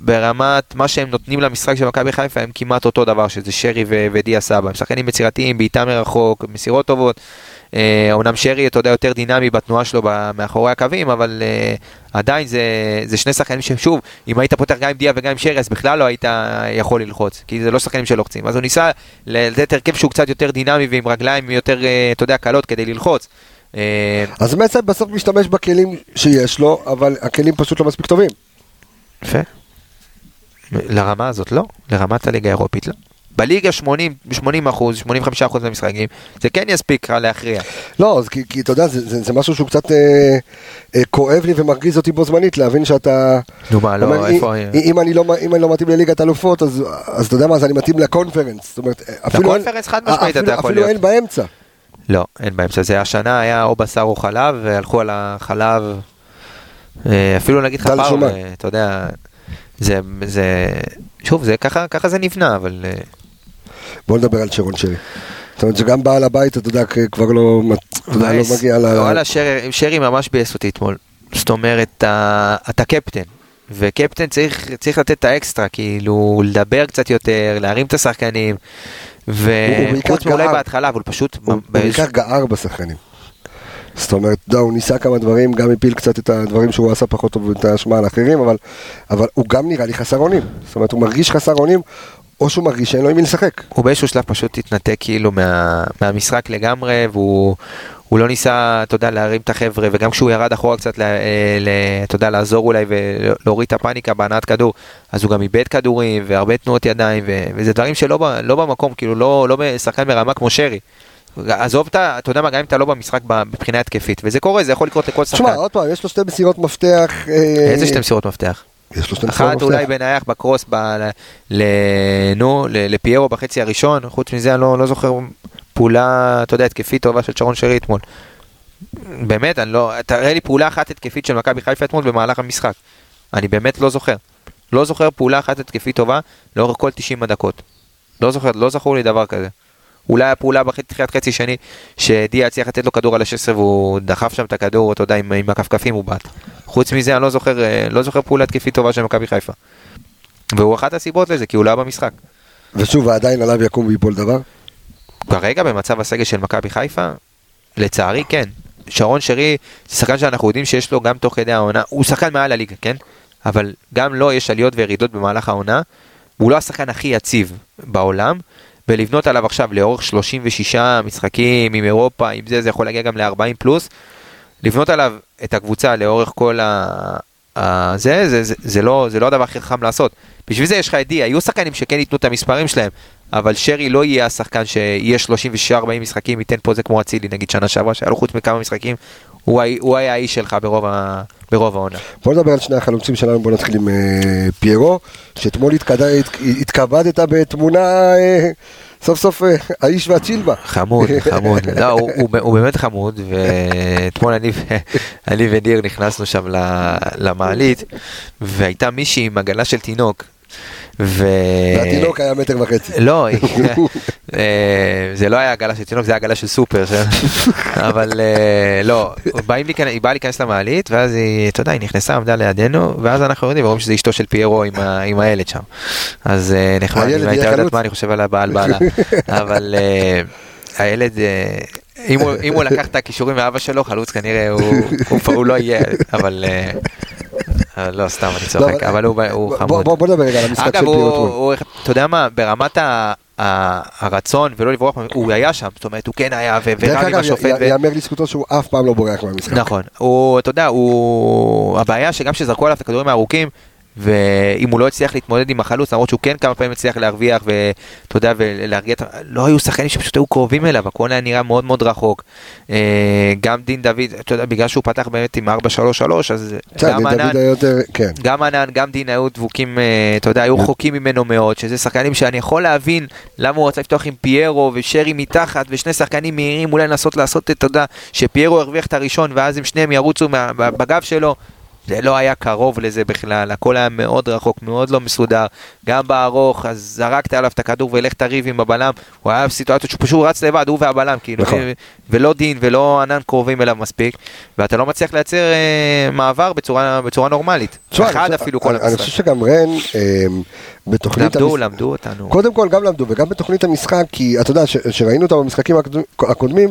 ברמת מה שהם נותנים למשחק של מכבי חיפה הם כמעט אותו דבר, שזה שרי ודיה סבא. הם שחקנים יצירתיים, בעיטה מרחוק, מסירות טובות. אומנם אה, שרי, אתה יודע, יותר דינמי בתנועה שלו מאחורי הקווים, אבל uh, עדיין זה, זה שני שחקנים ששוב, אם היית פותח גם עם דיה וגם עם שרי, אז בכלל לא היית יכול ללחוץ, כי זה לא שחקנים שלוחצים. אז הוא ניסה לתת הרכב שהוא קצת יותר דינמי ועם רגליים יותר, uh, אתה יודע, קלות כדי ללחוץ. אז מסי בסוף משתמש בכלים שיש לו, אבל הכלים פשוט לא מספיק טובים. יפה. לרמה הזאת לא, לרמת הליגה האירופית לא. בליגה 80, 80 אחוז, 85 אחוז מהמשחקים, זה כן יספיק להכריע. לא, כי, כי אתה יודע, זה, זה, זה משהו שהוא קצת אה, אה, כואב לי ומרגיז אותי בו זמנית, להבין שאתה... נו מה, לא, איפה... אם, אני לא, אם אני לא מתאים לליגת אלופות, אז, אז אתה יודע מה, אז אני מתאים לקונפרנס. זאת אומרת, אפילו... לקונפרנס חד משמעית אתה יכול להיות. אפילו אין באמצע. לא, אין באמצע. זה השנה היה או בשר או חלב, והלכו על החלב, אה, אפילו נגיד לך פעם, אה, אתה יודע, זה, זה, שוב, זה ככה, ככה זה נבנה, אבל... בוא נדבר על שרון שרי. זאת אומרת שגם בעל הבית, אתה יודע, כבר לא, לא מגיע ל... וואלה, שרי, שרי ממש ביאס אותי אתמול. זאת אומרת, אתה קפטן, וקפטן צריך, צריך לתת את האקסטרה, כאילו, לדבר קצת יותר, להרים את השחקנים, וחוץ מאולי בהתחלה, אבל פשוט... הוא בעיקר גער בשחקנים. זאת אומרת, לא, הוא ניסה כמה דברים, גם הפיל קצת את הדברים שהוא עשה פחות טוב ואת האשמה על אחרים, אבל, אבל הוא גם נראה לי חסר אונים. זאת אומרת, הוא מרגיש חסר אונים, או שהוא מרגיש שאין לו עם מי לשחק. הוא באיזשהו שלב פשוט התנתק כאילו מה, מהמשחק לגמרי, והוא הוא לא ניסה, אתה יודע, להרים את החבר'ה, וגם כשהוא ירד אחורה קצת, ל, אתה יודע, לעזור אולי ולהוריד את הפאניקה בהנעת כדור, אז הוא גם איבד כדורים, והרבה תנועות ידיים, ו, וזה דברים שלא לא במקום, כאילו לא, לא שחקן ברמה כמו שרי. עזוב את ה... אתה יודע מה, גם אם אתה לא במשחק מבחינה התקפית, וזה קורה, זה יכול לקרות לכל שחקן. תשמע, עוד פעם, יש לו שתי מסירות מפתח. אה, איזה שתי מסירות מפתח? יש לו שתי מסירות מפתח. אחת אולי בנייח בקרוס, נו, לפיירו בחצי הראשון, חוץ מזה אני לא, לא זוכר פעולה, אתה יודע, התקפית טובה של שרון שרי אתמול. באמת, אני לא... תראה לי פעולה אחת התקפית של מכבי חיפה אתמול במהלך המשחק. אני באמת לא זוכר. לא זוכר פעולה אחת התקפית טובה לאורך כל 90 הדקות. לא זוכר, לא זכור לי דבר כזה. אולי הפעולה בתחילת חצי שני, שדיה הצליח לתת לו כדור על ה-16 והוא דחף שם את הכדור, אתה יודע, עם, עם הכפכפים הוא בעט. חוץ מזה, אני לא זוכר, אה, לא זוכר פעולה תקפית טובה של מכבי חיפה. והוא אחת הסיבות לזה, כי הוא לא היה במשחק. ושוב, עדיין עליו יקום ויפול דבר? כרגע, במצב הסגל של מכבי חיפה, לצערי כן. שרון שרי, שחקן שאנחנו יודעים שיש לו גם תוך כדי העונה, הוא שחקן מעל הליגה, כן? אבל גם לו יש עליות וירידות במהלך העונה. הוא לא השחקן הכי יציב בעולם, ולבנות עליו עכשיו לאורך 36 משחקים עם אירופה, עם זה, זה יכול להגיע גם ל-40 פלוס, לבנות עליו את הקבוצה לאורך כל ה... ה... זה, זה, זה, זה, לא, זה לא הדבר הכי חכם לעשות. בשביל זה יש לך את די, היו שחקנים שכן ייתנו את המספרים שלהם, אבל שרי לא יהיה השחקן שיהיה 36-40 משחקים, ייתן פה זה כמו אצילי נגיד שנה שעברה, שהיה לו חוץ מכמה משחקים, הוא, הוא היה האיש שלך ברוב, ה, ברוב העונה. בוא נדבר על שני החלוצים שלנו, בוא נתחיל עם uh, פיירו, שאתמול התכבדת בתמונה... Uh, סוף סוף אה, האיש והצ'ילבה. חמוד, חמוד. לא, הוא, הוא, הוא באמת חמוד, ואתמול אני, אני וניר נכנסנו שם למעלית, והייתה מישהי עם עגלה של תינוק. ו... והתינוק היה מטר וחצי. לא, אה, זה לא היה עגלה של תינוק, זה היה עגלה של סופר, אבל אה, לא, היא באה להיכנס למעלית, ואז היא, אתה יודע, היא נכנסה, עמדה לידינו, ואז אנחנו יודעים, ורואים שזה אשתו של פיירו עם הילד שם. אז אה, נחמד, אם הייתה יודעת. מה אני חושב על הבעל בעלה, אבל הילד... אם הוא, לקח את הכישורים מאבא שלו, חלוץ כנראה הוא, לא יהיה, אבל לא, סתם, אני צוחק, אבל הוא, חמוד. בוא נדבר רגע על המשחק של אגב, הוא, פיוטרו. הוא, אתה יודע מה, ברמת הרצון ולא לברוח, הוא היה שם, זאת אומרת, הוא כן היה, ו- דרך ורב עם אגב, השופט. י- ו- יאמר לזכותו שהוא אף פעם לא בורח מהמשחק. נכון, אתה יודע, הבעיה שגם כשזרקו עליו את הכדורים הארוכים, ואם הוא לא הצליח להתמודד עם החלוץ, למרות שהוא כן כמה פעמים הצליח להרוויח, ואתה יודע, ולהרגיע את ה... לא היו שחקנים שפשוט היו קרובים אליו, הכל היה נראה מאוד מאוד רחוק. אה, גם דין דוד, אתה יודע, בגלל שהוא פתח באמת עם 4-3-3, אז גם ענן, יותר, כן. גם ענן, גם דין היו דבוקים, אה, אתה יודע, היו חוקים ממנו מאוד, שזה שחקנים שאני יכול להבין למה הוא רצה לפתוח עם פיירו ושרי מתחת ושני שחקנים מהירים, אולי לנסות לעשות, אתה יודע, שפיירו ירוויח את הראשון ואז הם שניהם ירוצו מה- בגב שלו. זה לא היה קרוב לזה בכלל, הכל היה מאוד רחוק, מאוד לא מסודר. גם בארוך, אז זרקת עליו את הכדור ולך תריב עם הבלם, הוא היה בסיטואציות שהוא פשוט רץ לבד, הוא והבלם, כאילו, נכון. ולא דין ולא ענן קרובים אליו מספיק, ואתה לא מצליח לייצר אה, מעבר בצורה, בצורה נורמלית. תשמע, אחד אני- אפילו כל אני- אני המשחק. חושב שגם רן, אה, בתוכנית... למדו, המש- למדו אותנו. קודם כל גם למדו וגם בתוכנית המשחק, כי אתה יודע, ש- שראינו אותם במשחקים הקודמים- הקודמים,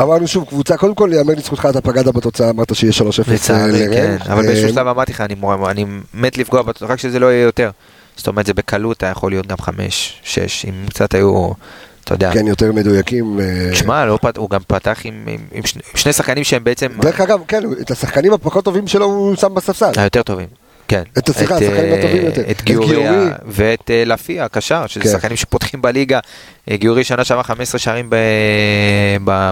אמרנו שוב, קבוצה, קודם כל, יאמר לזכותך, אתה פגעת בתוצאה, אמרת שיהיה 3-0 לצערי, לרן. כן, אבל אה, באיזשהו שלב אמרתי לך, אני מת לפגוע, בת- רק שזה לא יהיה יותר. זאת אומרת, זה בקלות היה יכול להיות גם חמש, שש, אם קצת היו, אתה יודע. כן, יותר מדויקים. אה, תשמע, לא פת- הוא גם פתח עם שני שחקנים שהם בעצם דרך אגב, כן, את השחקנים הפחות טובים שלו הוא שם בספסל. היותר טובים. כן. את השיחה, אה, השחקנים הטובים יותר. את גיורי ואת אה, לפי הקשר, שזה כן. שחקנים שפותחים בליגה. אה, גיורי שנה שעברה 15 שערים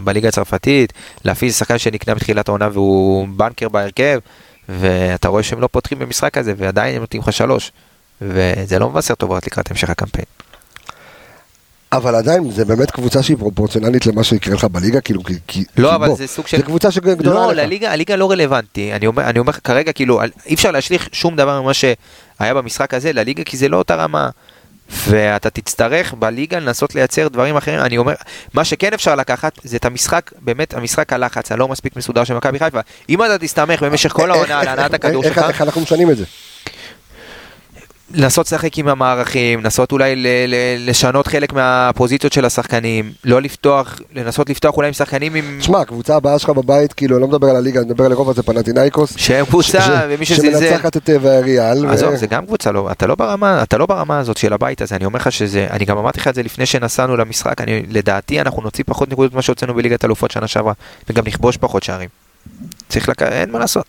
בליגה הצרפתית. לפי זה שחקן שנקנה בתחילת העונה והוא בנקר בהרכב. ואתה רואה שהם לא פותחים במשחק הזה ועדיין הם נותנים לך שלוש. וזה לא מבשר טובות לקראת המשך הקמפיין. אבל עדיין, זה באמת קבוצה שהיא פרופורציונלית למה שיקרה לך בליגה, כאילו, כי... כי- לא, אבל בוא, זה סוג של... זה קבוצה שגדולה לא, לך. לליגה, הליגה לא רלוונטי. אני אומר, אני אומר כרגע, כאילו, אי אפשר להשליך שום דבר ממה שהיה במשחק הזה לליגה, כי זה לא אותה רמה. ואתה תצטרך בליגה לנסות לייצר דברים אחרים. אני אומר, מה שכן אפשר לקחת, זה את המשחק, באמת, המשחק הלחץ הלא מספיק מסודר של מכבי חיפה. אם אתה תסתמך במשך כל איך- העונה על איך- הנעת הכדור שלך, איך אנחנו משנים את זה? לנסות לשחק עם המערכים, לנסות אולי ל- ל- לשנות חלק מהפוזיציות של השחקנים, לא לפתוח, לנסות לפתוח אולי עם שחקנים עם... תשמע, הקבוצה הבאה שלך בבית, כאילו, לא מדבר על הליגה, אני מדבר על אירופה, זה פנטינאיקוס. שהם קבוצה, ומי שזלזל... שמנצחת את אה, והריאל. עזוב, ו- זה גם קבוצה לא, אתה לא ברמה, אתה לא ברמה הזאת של הבית הזה, אני אומר לך שזה, אני גם אמרתי לך את זה לפני שנסענו למשחק, אני, לדעתי אנחנו נוציא פחות נקודות ממה שהוצאנו בליגת אלופות שנה שעברה, וגם נכבוש פחות שערים. צריך לק... אין מה לעשות.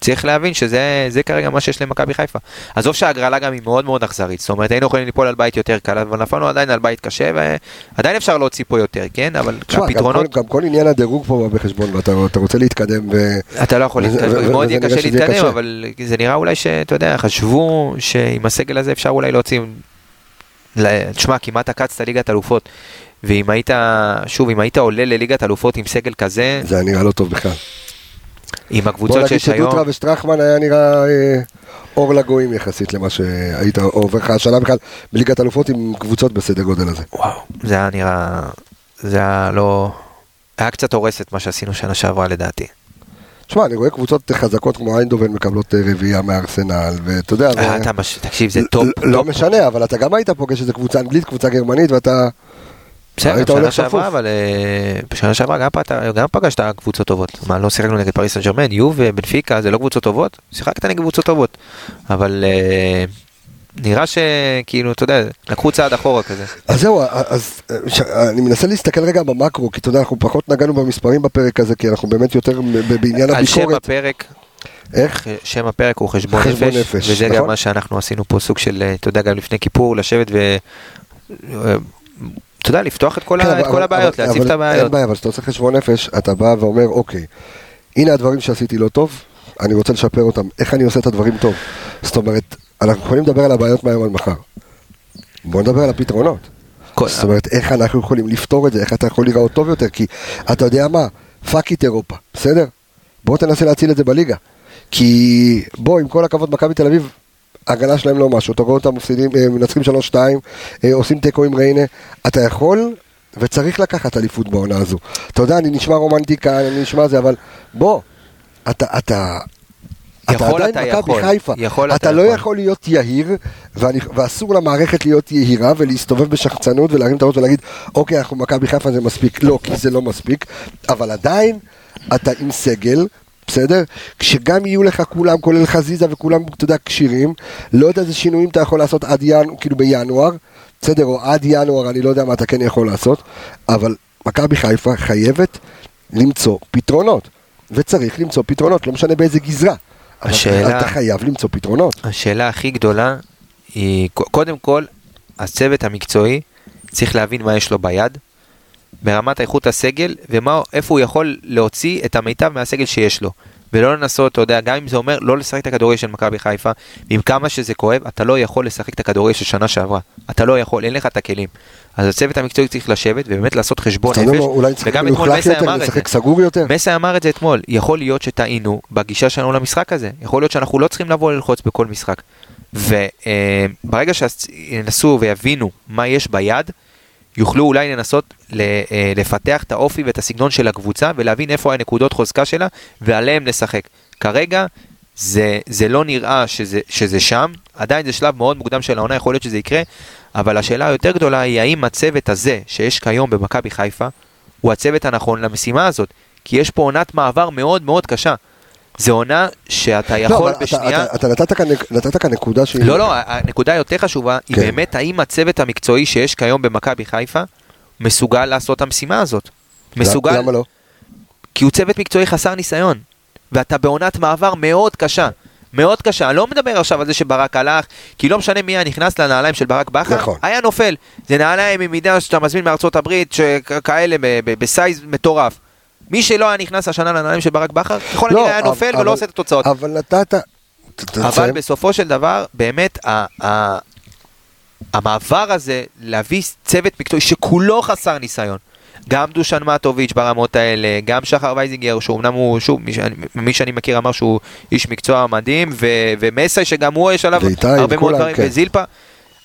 צריך להבין שזה זה כרגע מה שיש למכבי חיפה. עזוב שההגרלה גם היא מאוד מאוד אכזרית, זאת אומרת היינו יכולים ליפול על בית יותר קל, אבל נפלנו עדיין על בית קשה, ועדיין אפשר להוציא פה יותר, כן? אבל גם הפתרונות, כל- גם כל עניין הדירוג פה בא בחשבון, ואתה אתה רוצה להתקדם, ו... אתה לא יכול להתקדם, מאוד יהיה קשה להתקדם, קשה. אבל זה נראה אולי שאתה יודע, חשבו שעם הסגל הזה אפשר אולי להוציא, תשמע, כמעט עקצת ליגת אלופות, ואם היית, שוב, אם היית עולה לליגת אלופות עם סגל כזה, זה היה נראה לא טוב בכלל. עם בוא הקבוצות נגיד שיש היום, שדוטרה ושטרחמן היה נראה אה, אור לגויים יחסית למה שהיית עובר לך השנה בכלל בליגת אלופות עם קבוצות בסדר גודל הזה. וואו, זה היה נראה, זה היה לא, היה קצת הורס את מה שעשינו שנה שעברה לדעתי. תשמע, אני רואה קבוצות חזקות כמו איינדובן מקבלות אה, רביעייה מארסנל, ואתה יודע, אה, אתה תקשיב, זה טופ, לא. משנה, אבל אתה גם היית פוגש איזה קבוצה אנגלית, קבוצה גרמנית, ואתה... בסדר, היית שנה הולך שעברה. אבל אה, בשנה שעברה גם גם פגשת קבוצות טובות. מה, לא שיחקנו נגד פריס סן ג'רמן, יו ובנפיקה, זה לא קבוצות טובות? שיחקת נגד קבוצות טובות. אבל אה, נראה שכאילו, אתה יודע, לקחו צעד אחורה כזה. אז זהו, אז אה, ש- אני מנסה להסתכל רגע במקרו, כי אתה יודע, אנחנו פחות נגענו במספרים בפרק הזה, כי אנחנו באמת יותר בעניין על שם הביקורת. הפרק, איך? שם הפרק הוא חשבון חשבון נפש, נפש, וזה גם נכון. מה שאנחנו עשינו פה סוג של, אתה יודע, גם לפני כיפור, לשבת ו... אתה יודע, לפתוח את כל כן, ה- אבל- את כל הבעיות, אבל- להציף אבל את הבעיות. אין בעיה, אבל כשאתה עושה חשבון נפש, אתה בא ואומר, אוקיי, הנה הדברים שעשיתי לא טוב, אני רוצה לשפר אותם, איך אני עושה את הדברים טוב? זאת אומרת, אנחנו יכולים לדבר על הבעיות מהיום עד מחר. בוא נדבר על הפתרונות. כל- זאת אומרת, איך אנחנו יכולים לפתור את זה, איך אתה יכול להיראות טוב יותר, כי אתה יודע מה, fuck it אירופה, בסדר? בוא תנסה להציל את זה בליגה. כי בוא, עם כל הכבוד, מכבי תל אביב ההגנה שלהם לא משהו, אתה רואה אותם מפסידים, אה, מנצחים 3-2, אה, עושים תיקו עם ריינה, אתה יכול וצריך לקחת אליפות בעונה הזו. אתה יודע, אני נשמע רומנטיקה, אני נשמע זה, אבל בוא, אתה, אתה, אתה יכול, עדיין אתה מכבי יכול. חיפה, יכול, אתה אתה לא יכול. יכול להיות יהיר, ואני, ואסור למערכת להיות יהירה ולהסתובב בשחצנות ולהרים את הראש ולהגיד, אוקיי, אנחנו מכבי חיפה זה מספיק, לא, כי זה לא מספיק, אבל עדיין אתה עם סגל. בסדר? כשגם יהיו לך כולם, כולל חזיזה וכולם, אתה יודע, כשירים, לא יודע איזה שינויים אתה יכול לעשות עד ינואר, כאילו בינואר, בסדר? או עד ינואר, אני לא יודע מה אתה כן יכול לעשות, אבל מכבי חיפה חייבת למצוא פתרונות, וצריך למצוא פתרונות, לא משנה באיזה גזרה. השאלה- אתה חייב למצוא פתרונות. השאלה הכי גדולה היא, קודם כל, הצוות המקצועי צריך להבין מה יש לו ביד, ברמת איכות הסגל, ואיפה הוא יכול להוציא את המיטב מהסגל שיש לו. ולא לנסות, אתה יודע, גם אם זה אומר לא לשחק את הכדורגל של מכבי חיפה, עם כמה שזה כואב, אתה לא יכול לשחק את הכדורגל של שנה שעברה. אתה לא יכול, אין לך את הכלים. אז הצוות המקצועי צריך לשבת ובאמת לעשות חשבון אומר נפש. לו, אולי צריך וגם אתמול מסי אמר את זה. לשחק סגור יותר? מסי אמר את זה אתמול, יכול להיות שטעינו בגישה שלנו למשחק הזה, יכול להיות שאנחנו לא צריכים לבוא ללחוץ בכל משחק. וברגע שינסו ויבינו מה יש ביד, יוכלו אולי לנסות אה, לפתח את האופי ואת הסגנון של הקבוצה ולהבין איפה הנקודות חוזקה שלה ועליהם לשחק. כרגע זה, זה לא נראה שזה, שזה שם, עדיין זה שלב מאוד מוקדם של העונה, יכול להיות שזה יקרה, אבל השאלה היותר גדולה היא האם הצוות הזה שיש כיום במכבי חיפה הוא הצוות הנכון למשימה הזאת, כי יש פה עונת מעבר מאוד מאוד קשה. זו עונה שאתה לא, יכול אתה- בשנייה... אתה- אתה נתת כאן- נתת כאן נקודה שהיא... לא, לא, הנקודה היותר חשובה היא כן. באמת האם הצוות המקצועי שיש כיום במכבי חיפה מסוגל לעשות את המשימה הזאת. מסוגל, למה לא? כי הוא צוות מקצועי חסר ניסיון, ואתה בעונת מעבר מאוד קשה. מאוד קשה, אני לא מדבר עכשיו על זה שברק הלך, כי לא משנה מי היה נכנס לנעליים של ברק בכר, נכון. היה נופל. זה נעליים עם מידה שאתה מזמין מארצות הברית, שכאלה בסייז מטורף. מי שלא היה נכנס השנה לנעליים של ברק בכר, ככל לא, הנראה היה נופל אבל- ולא עושה את התוצאות. אבל נתת... אבל. בסופו של דבר, באמת, המעבר הזה להביא צוות מקצועי שכולו חסר ניסיון. גם דושן מטוביץ' ברמות האלה, גם שחר וייזינגר, שאומנם הוא, שוב, מי שאני, מי שאני מכיר אמר שהוא איש מקצוע מדהים, ו, ומסי שגם הוא יש עליו הרבה מאוד דברים, כן. וזילפה,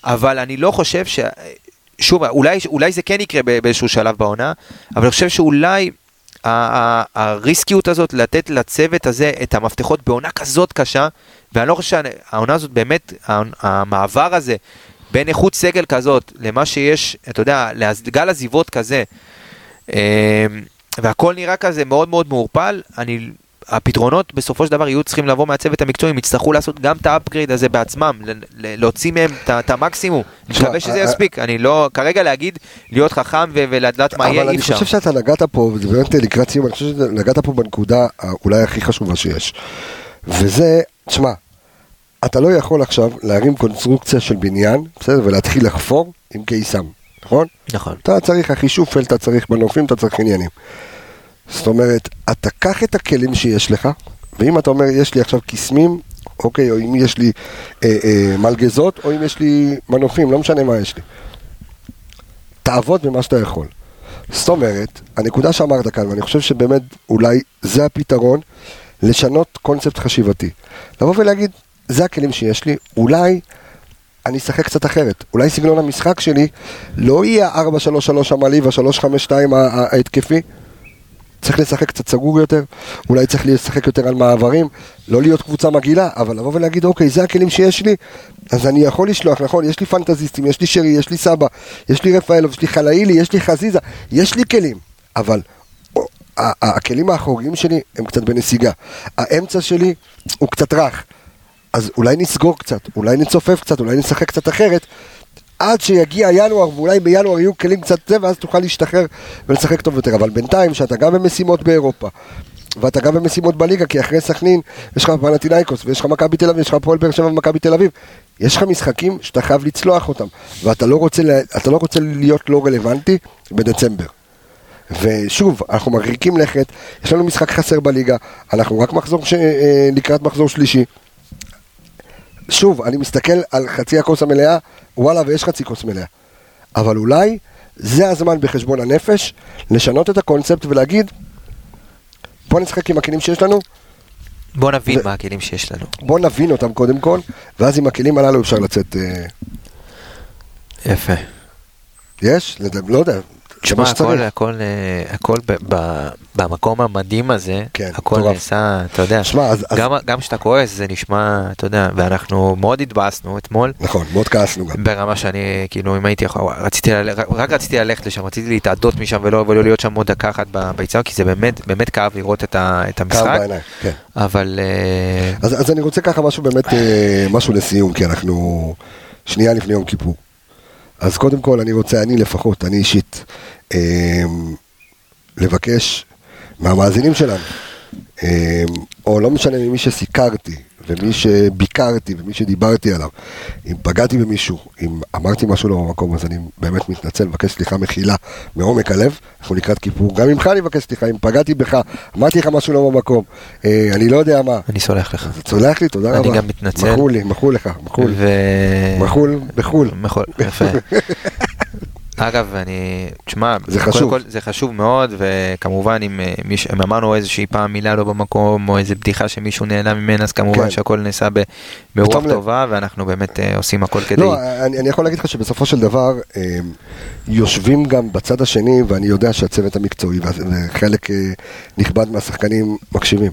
אבל אני לא חושב ש... שוב, אולי, אולי זה כן יקרה באיזשהו שלב בעונה, אבל אני חושב שאולי הריסקיות הזאת לתת לצוות הזה את המפתחות בעונה כזאת קשה, ואני לא חושב שהעונה הזאת באמת, המעבר הזה בין איכות סגל כזאת למה שיש, אתה יודע, לגל עזיבות כזה, אה, והכל נראה כזה מאוד מאוד מעורפל, אני... הפתרונות בסופו של דבר יהיו צריכים לבוא מהצוות המקצועי, הם יצטרכו לעשות גם את האפגריד הזה בעצמם, להוציא מהם את המקסימום. אני מקווה שזה אה, יספיק, אני לא, כרגע להגיד, להיות חכם ולדעת מה יהיה, אבל אי אני אפשר. חושב שאתה נגעת פה, וזה באמת לקראת סיום, אני חושב שנגעת פה בנקודה אולי הכי חשובה שיש. וזה, תשמע, אתה לא יכול עכשיו להרים קונסטרוקציה של בניין, בסדר, ולהתחיל לחפור עם קיסם, נכון? נכון. אתה צריך אחישופל, אתה צריך מנופים, אתה צריך עניינים. זאת אומרת, אתה קח את הכלים שיש לך, ואם אתה אומר, יש לי עכשיו קיסמים, אוקיי, או אם יש לי אה, אה, מלגזות, או אם יש לי מנופים, לא משנה מה יש לי. תעבוד במה שאתה יכול. זאת אומרת, הנקודה שאמרת כאן, ואני חושב שבאמת אולי זה הפתרון, לשנות קונספט חשיבתי. לבוא ולהגיד, זה הכלים שיש לי, אולי אני אשחק קצת אחרת. אולי סגנון המשחק שלי לא יהיה ה-4-3-3 המעלי וה-3-5-2 ההתקפי. צריך לשחק קצת סגור יותר, אולי צריך לשחק יותר על מעברים, לא להיות קבוצה מגעילה, אבל לבוא ולהגיד, אוקיי, זה הכלים שיש לי, אז אני יכול לשלוח, נכון, יש לי פנטזיסטים, יש לי שרי, יש לי סבא, יש לי רפאלוב, יש לי חלאילי, יש לי חזיזה, יש לי כלים, אבל הכלים האחוריים שלי הם קצת בנסיגה, האמצע שלי הוא קצת רך, אז אולי נסגור קצת, אולי נצופף קצת, אולי נשחק קצת אחרת, עד שיגיע ינואר, ואולי בינואר יהיו כלים קצת זה, ואז תוכל להשתחרר ולשחק טוב יותר. אבל בינתיים, שאתה גם במשימות באירופה, ואתה גם במשימות בליגה, כי אחרי סכנין יש לך פנטינאיקוס, ויש לך מכבי תל אביב, יש לך הפועל באר שבע ומכבי תל אביב. יש לך משחקים שאתה חייב לצלוח אותם, ואתה לא רוצה, לא רוצה להיות לא רלוונטי בדצמבר. ושוב, אנחנו מרחיקים לכת, יש לנו משחק חסר בליגה, אנחנו רק מחזור ש... אה, לקראת מחזור שלישי. שוב, אני מסתכל על חצי הכוס המלאה, וואלה, ויש חצי כוס מלאה. אבל אולי זה הזמן בחשבון הנפש לשנות את הקונספט ולהגיד, בוא נשחק עם הכלים שיש לנו, בוא נבין ו- מה הכלים שיש לנו. בוא נבין אותם קודם כל, ואז עם הכלים הללו אפשר לצאת... אה, יפה. יש? לא יודע. תשמע, הכל. הכל, אה, הכל ב- ב- במקום המדהים הזה, כן, הכל מטורף. נעשה, אתה יודע, שמע, אז- אז- גם כשאתה כועס זה נשמע, אתה יודע, ואנחנו מאוד התבאסנו אתמול. נכון, מאוד כעסנו גם. ברמה שאני, כאילו, אם הייתי יכול, רציתי, ל- רק רציתי ללכת לשם, רציתי להתאדות משם ולא, ולא להיות שם עוד דקה אחת ב- ביציאה, כי זה באמת, באמת כאב לראות את, ה, את המשחק, בעיניים, כן. אבל אה, אז, אז אני רוצה ככה משהו באמת, אה, משהו לסיום, כי אנחנו שנייה לפני יום כיפור. אז קודם כל אני רוצה, אני לפחות, אני אישית, לבקש מהמאזינים שלנו, אה, או לא משנה ממי שסיקרתי, ומי שביקרתי, ומי שדיברתי עליו, אם פגעתי במישהו, אם אמרתי משהו לא במקום, אז אני באמת מתנצל, מבקש סליחה מחילה מעומק הלב, אנחנו לקראת כיפור, גם ממך אני מבקש סליחה, אם פגעתי בך, אמרתי לך משהו לא במקום, אה, אני לא יודע מה, אני סולח לך. אז סולח לי, תודה אני רבה. גם מתנצל. מחול לי, מחול לך, מחול. ו... מחול בחו"ל. מחול, יפה. אגב, אני, תשמע, זה חשוב. כל, זה חשוב מאוד, וכמובן אם, אה, מיש, אם אמרנו איזושהי פעם מילה לא במקום, או איזה בדיחה שמישהו נהנה ממנה, אז כמובן כן. שהכל נעשה ב- ברוח בתום לב. טובה, ואנחנו באמת אה, עושים הכל כדי... לא, אני, אני יכול להגיד לך שבסופו של דבר, אה, יושבים גם בצד השני, ואני יודע שהצוות המקצועי וחלק אה, נכבד מהשחקנים מקשיבים.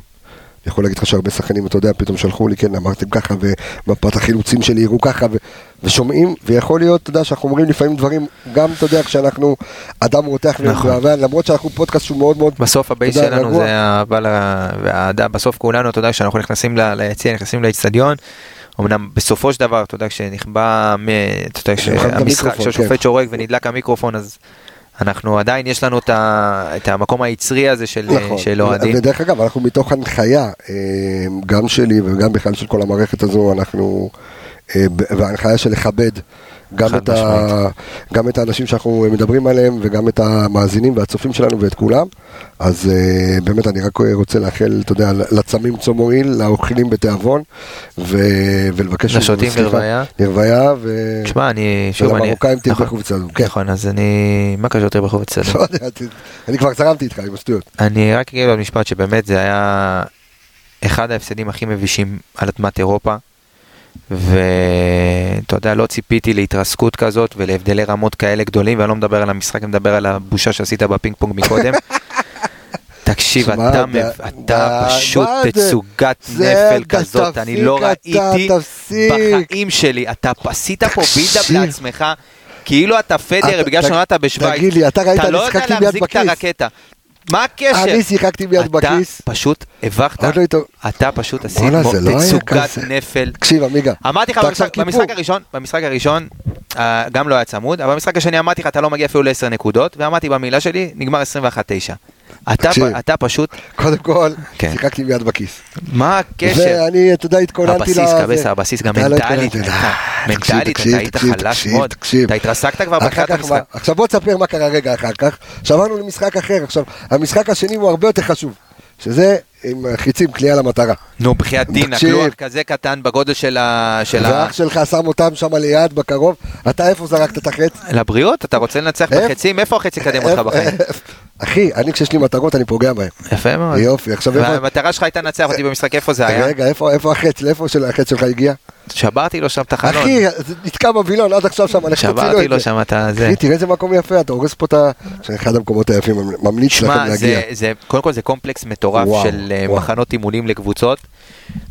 יכול להגיד לך שהרבה שחקנים, אתה יודע, פתאום שלחו לי, כן, אמרתם ככה, ומפת החילוצים שלי יראו ככה, ו, ושומעים, ויכול להיות, אתה יודע, שאנחנו אומרים לפעמים דברים, גם, אתה יודע, כשאנחנו אדם רותח נכון. ומאהבה, למרות שאנחנו פודקאסט שהוא מאוד מאוד, בסוף ה base יודע, שלנו רגוע. זה האהבה ל- והאהדה, בסוף כולנו, אתה יודע, כשאנחנו נכנסים ליציע, נכנסים לאצטדיון, אמנם בסופו של דבר, אתה יודע, כשנכבה, אתה יודע, כשהשופט כן. שורק ונדלק המיקרופון, אז אנחנו עדיין, יש לנו את ה- את המקום היצרי הזה של נכון, של אוהדים. ודרך אגב, אנחנו מתוך הנחיה, אה, גם שלי וגם בכלל של כל המערכת הזו, אנחנו, אה, וההנחיה של לכבד גם את, ה, גם את האנשים שאנחנו מדברים עליהם וגם את המאזינים והצופים שלנו ואת כולם. אז אה, באמת אני רק רוצה לאחל, אתה יודע, לצמים צום מועיל, לאוכלים בתיאבון, ו, ולבקש לשותים. לרוויה. לרוויה, ו... תשמע, אני, שוב, אני... ולמרוקאים תהיה נכון, הזו, כן. נכון, אז אני... מה קשור יותר בחופץ לא צדק? יודע, אני כבר צרמתי איתך עם השטויות. אני רק אגיד לו משפט שבאמת זה היה אחד ההפסדים הכי מבישים על אדמת אירופה. ואתה יודע, לא ציפיתי להתרסקות כזאת ולהבדלי רמות כאלה גדולים, ואני לא מדבר על המשחק, אני מדבר על הבושה שעשית בפינג פונג מקודם. תקשיב, אתה, ד- אתה ד- פשוט זה? תצוגת נפל כזאת, אני לא תפסיק ראיתי תפסיק. בחיים שלי. אתה עשית פה בילדאפ. לעצמך, כאילו אתה פדר בגלל שנולדת בשוויץ. תגיד לי, אתה ראית, אתה אני לא יודע להחזיק את. הרקטה. מה הקשר? אני שיחקתי ביד בכיס. אתה פשוט הבכת, לא אתה פשוט עשית לא תצוגת. נפל. תקשיב, עמיגה. אמרתי לך במשחק. הראשון, במשחק הראשון, גם לא היה צמוד, אבל במשחק השני אמרתי לך, אתה לא מגיע אפילו ל-10 נקודות, ואמרתי במילה שלי, נגמר 21-9. אתה, אתה פשוט, קודם כל, כן. שיחקתי ביד בכיס. מה הקשר? ואני, אתה יודע, התכוננתי הבסיס, לזה. קבסה, הבסיס גם לא מנטלית, תקשיב, מנטלית, אתה היית חלש מאוד. תקשיב. אתה התרסקת כבר בתחילת המשחק. עכשיו בוא תספר מה קרה רגע אחר כך. שעברנו למשחק אחר. עכשיו, המשחק השני הוא הרבה יותר חשוב. שזה עם חיצים, קליעה למטרה. נו, בחייאת דין. הכלוח כזה קטן בגודל של ה... של ה... ואח שלך שם אותם שם ליד, בקרוב. אתה איפה זרקת את החץ? לבריאות? אתה רוצה לנצח? בחצים? איפה החץ יקדם אותך בחיים? אחי, אני כשיש לי מטרות אני פוגע בהם. יפה מאוד. יופי, עכשיו איפה... והמטרה שלך הייתה לנצח אותי במשחק, איפה זה היה? רגע, איפה החץ? לאיפה של החץ שלך הגיע? שברתי לו שם את החלון. אחי, זה נתקע בווילון עד עכשיו שם, אנחנו שברתי את לו זה. שם את הזה. אחי, תראה איזה מקום יפה, אתה הורס פה את ה... זה אחד המקומות היפים, ממליץ לכם להגיע. זה, זה, קודם כל זה קומפלקס מטורף וואו, של אה, וואו. מחנות אימונים לקבוצות,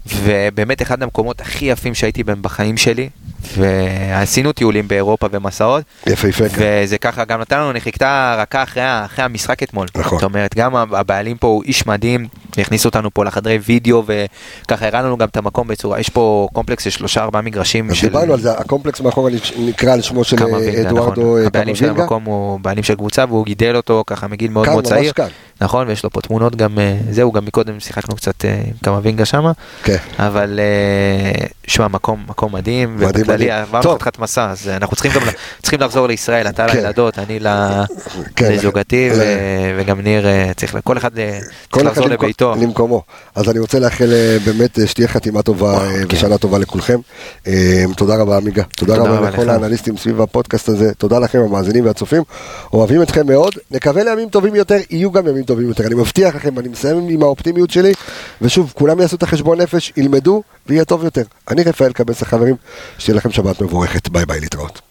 ובאמת אחד המקומות הכי יפים שהייתי בהם בחיים שלי, ועשינו טיולים באירופה ומסעות, יפהפה כאן. וזה ככה, גם נתן לנו נחיתה רכה אחרי, אחרי המשחק אתמול. נכון. זאת אומרת, גם הבעלים פה הוא איש מדהים, הכניס אותנו פה לחדרי וידאו, וככה הראה לנו גם את המקום בצורה, יש פה קומפלקס של שלושה ארבעה מגרשים אז של... דיברנו על זה, הקומפלקס מאחורה נקרא על שמו של קמבינגה, אדוארדו נכון. אה, הבעלים של. המקום הוא בעלים של קבוצה והוא גידל אותו ככה מגיל מאוד כאן, מאוד ממש צעיר. כאן. נכון, ויש לו פה תמונות גם, אה, זהו, גם מקודם שיחקנו קצת אה, עם קמבינגה שמה, כן. אבל אה, שמע, מקום, מקום מדהים, מדהים, ובכללי מדהים. עברנו. חתיכת מסע, אז אנחנו צריכים גם, צריכים לחזור לישראל, אתה כן. לילדות, אני כן, לזוגתי, ל- ו- וגם ניר, צריך, כל אחד כל צריך אחד לחזור למקום- לביתו. למקומו. אז אני רוצה לאחל באמת שתהיה חתימה טובה כן. ושנה טובה לכולכם. תודה רבה עמיגה. תודה תודה רבה לכל. האנליסטים סביב הפודקאסט הזה. תודה לכם המאזינים והצופים. אוהבים אתכם מאוד. נקווה לימים טובים יותר, יהיו גם ימים טובים. טובים יותר. אני מבטיח לכם, אני מסיים עם האופטימיות שלי, ושוב, כולם יעשו את החשבון נפש, ילמדו, ויהיה טוב יותר. אני רפאל קבס החברים, שתהיה לכם שבת מבורכת, ביי ביי להתראות.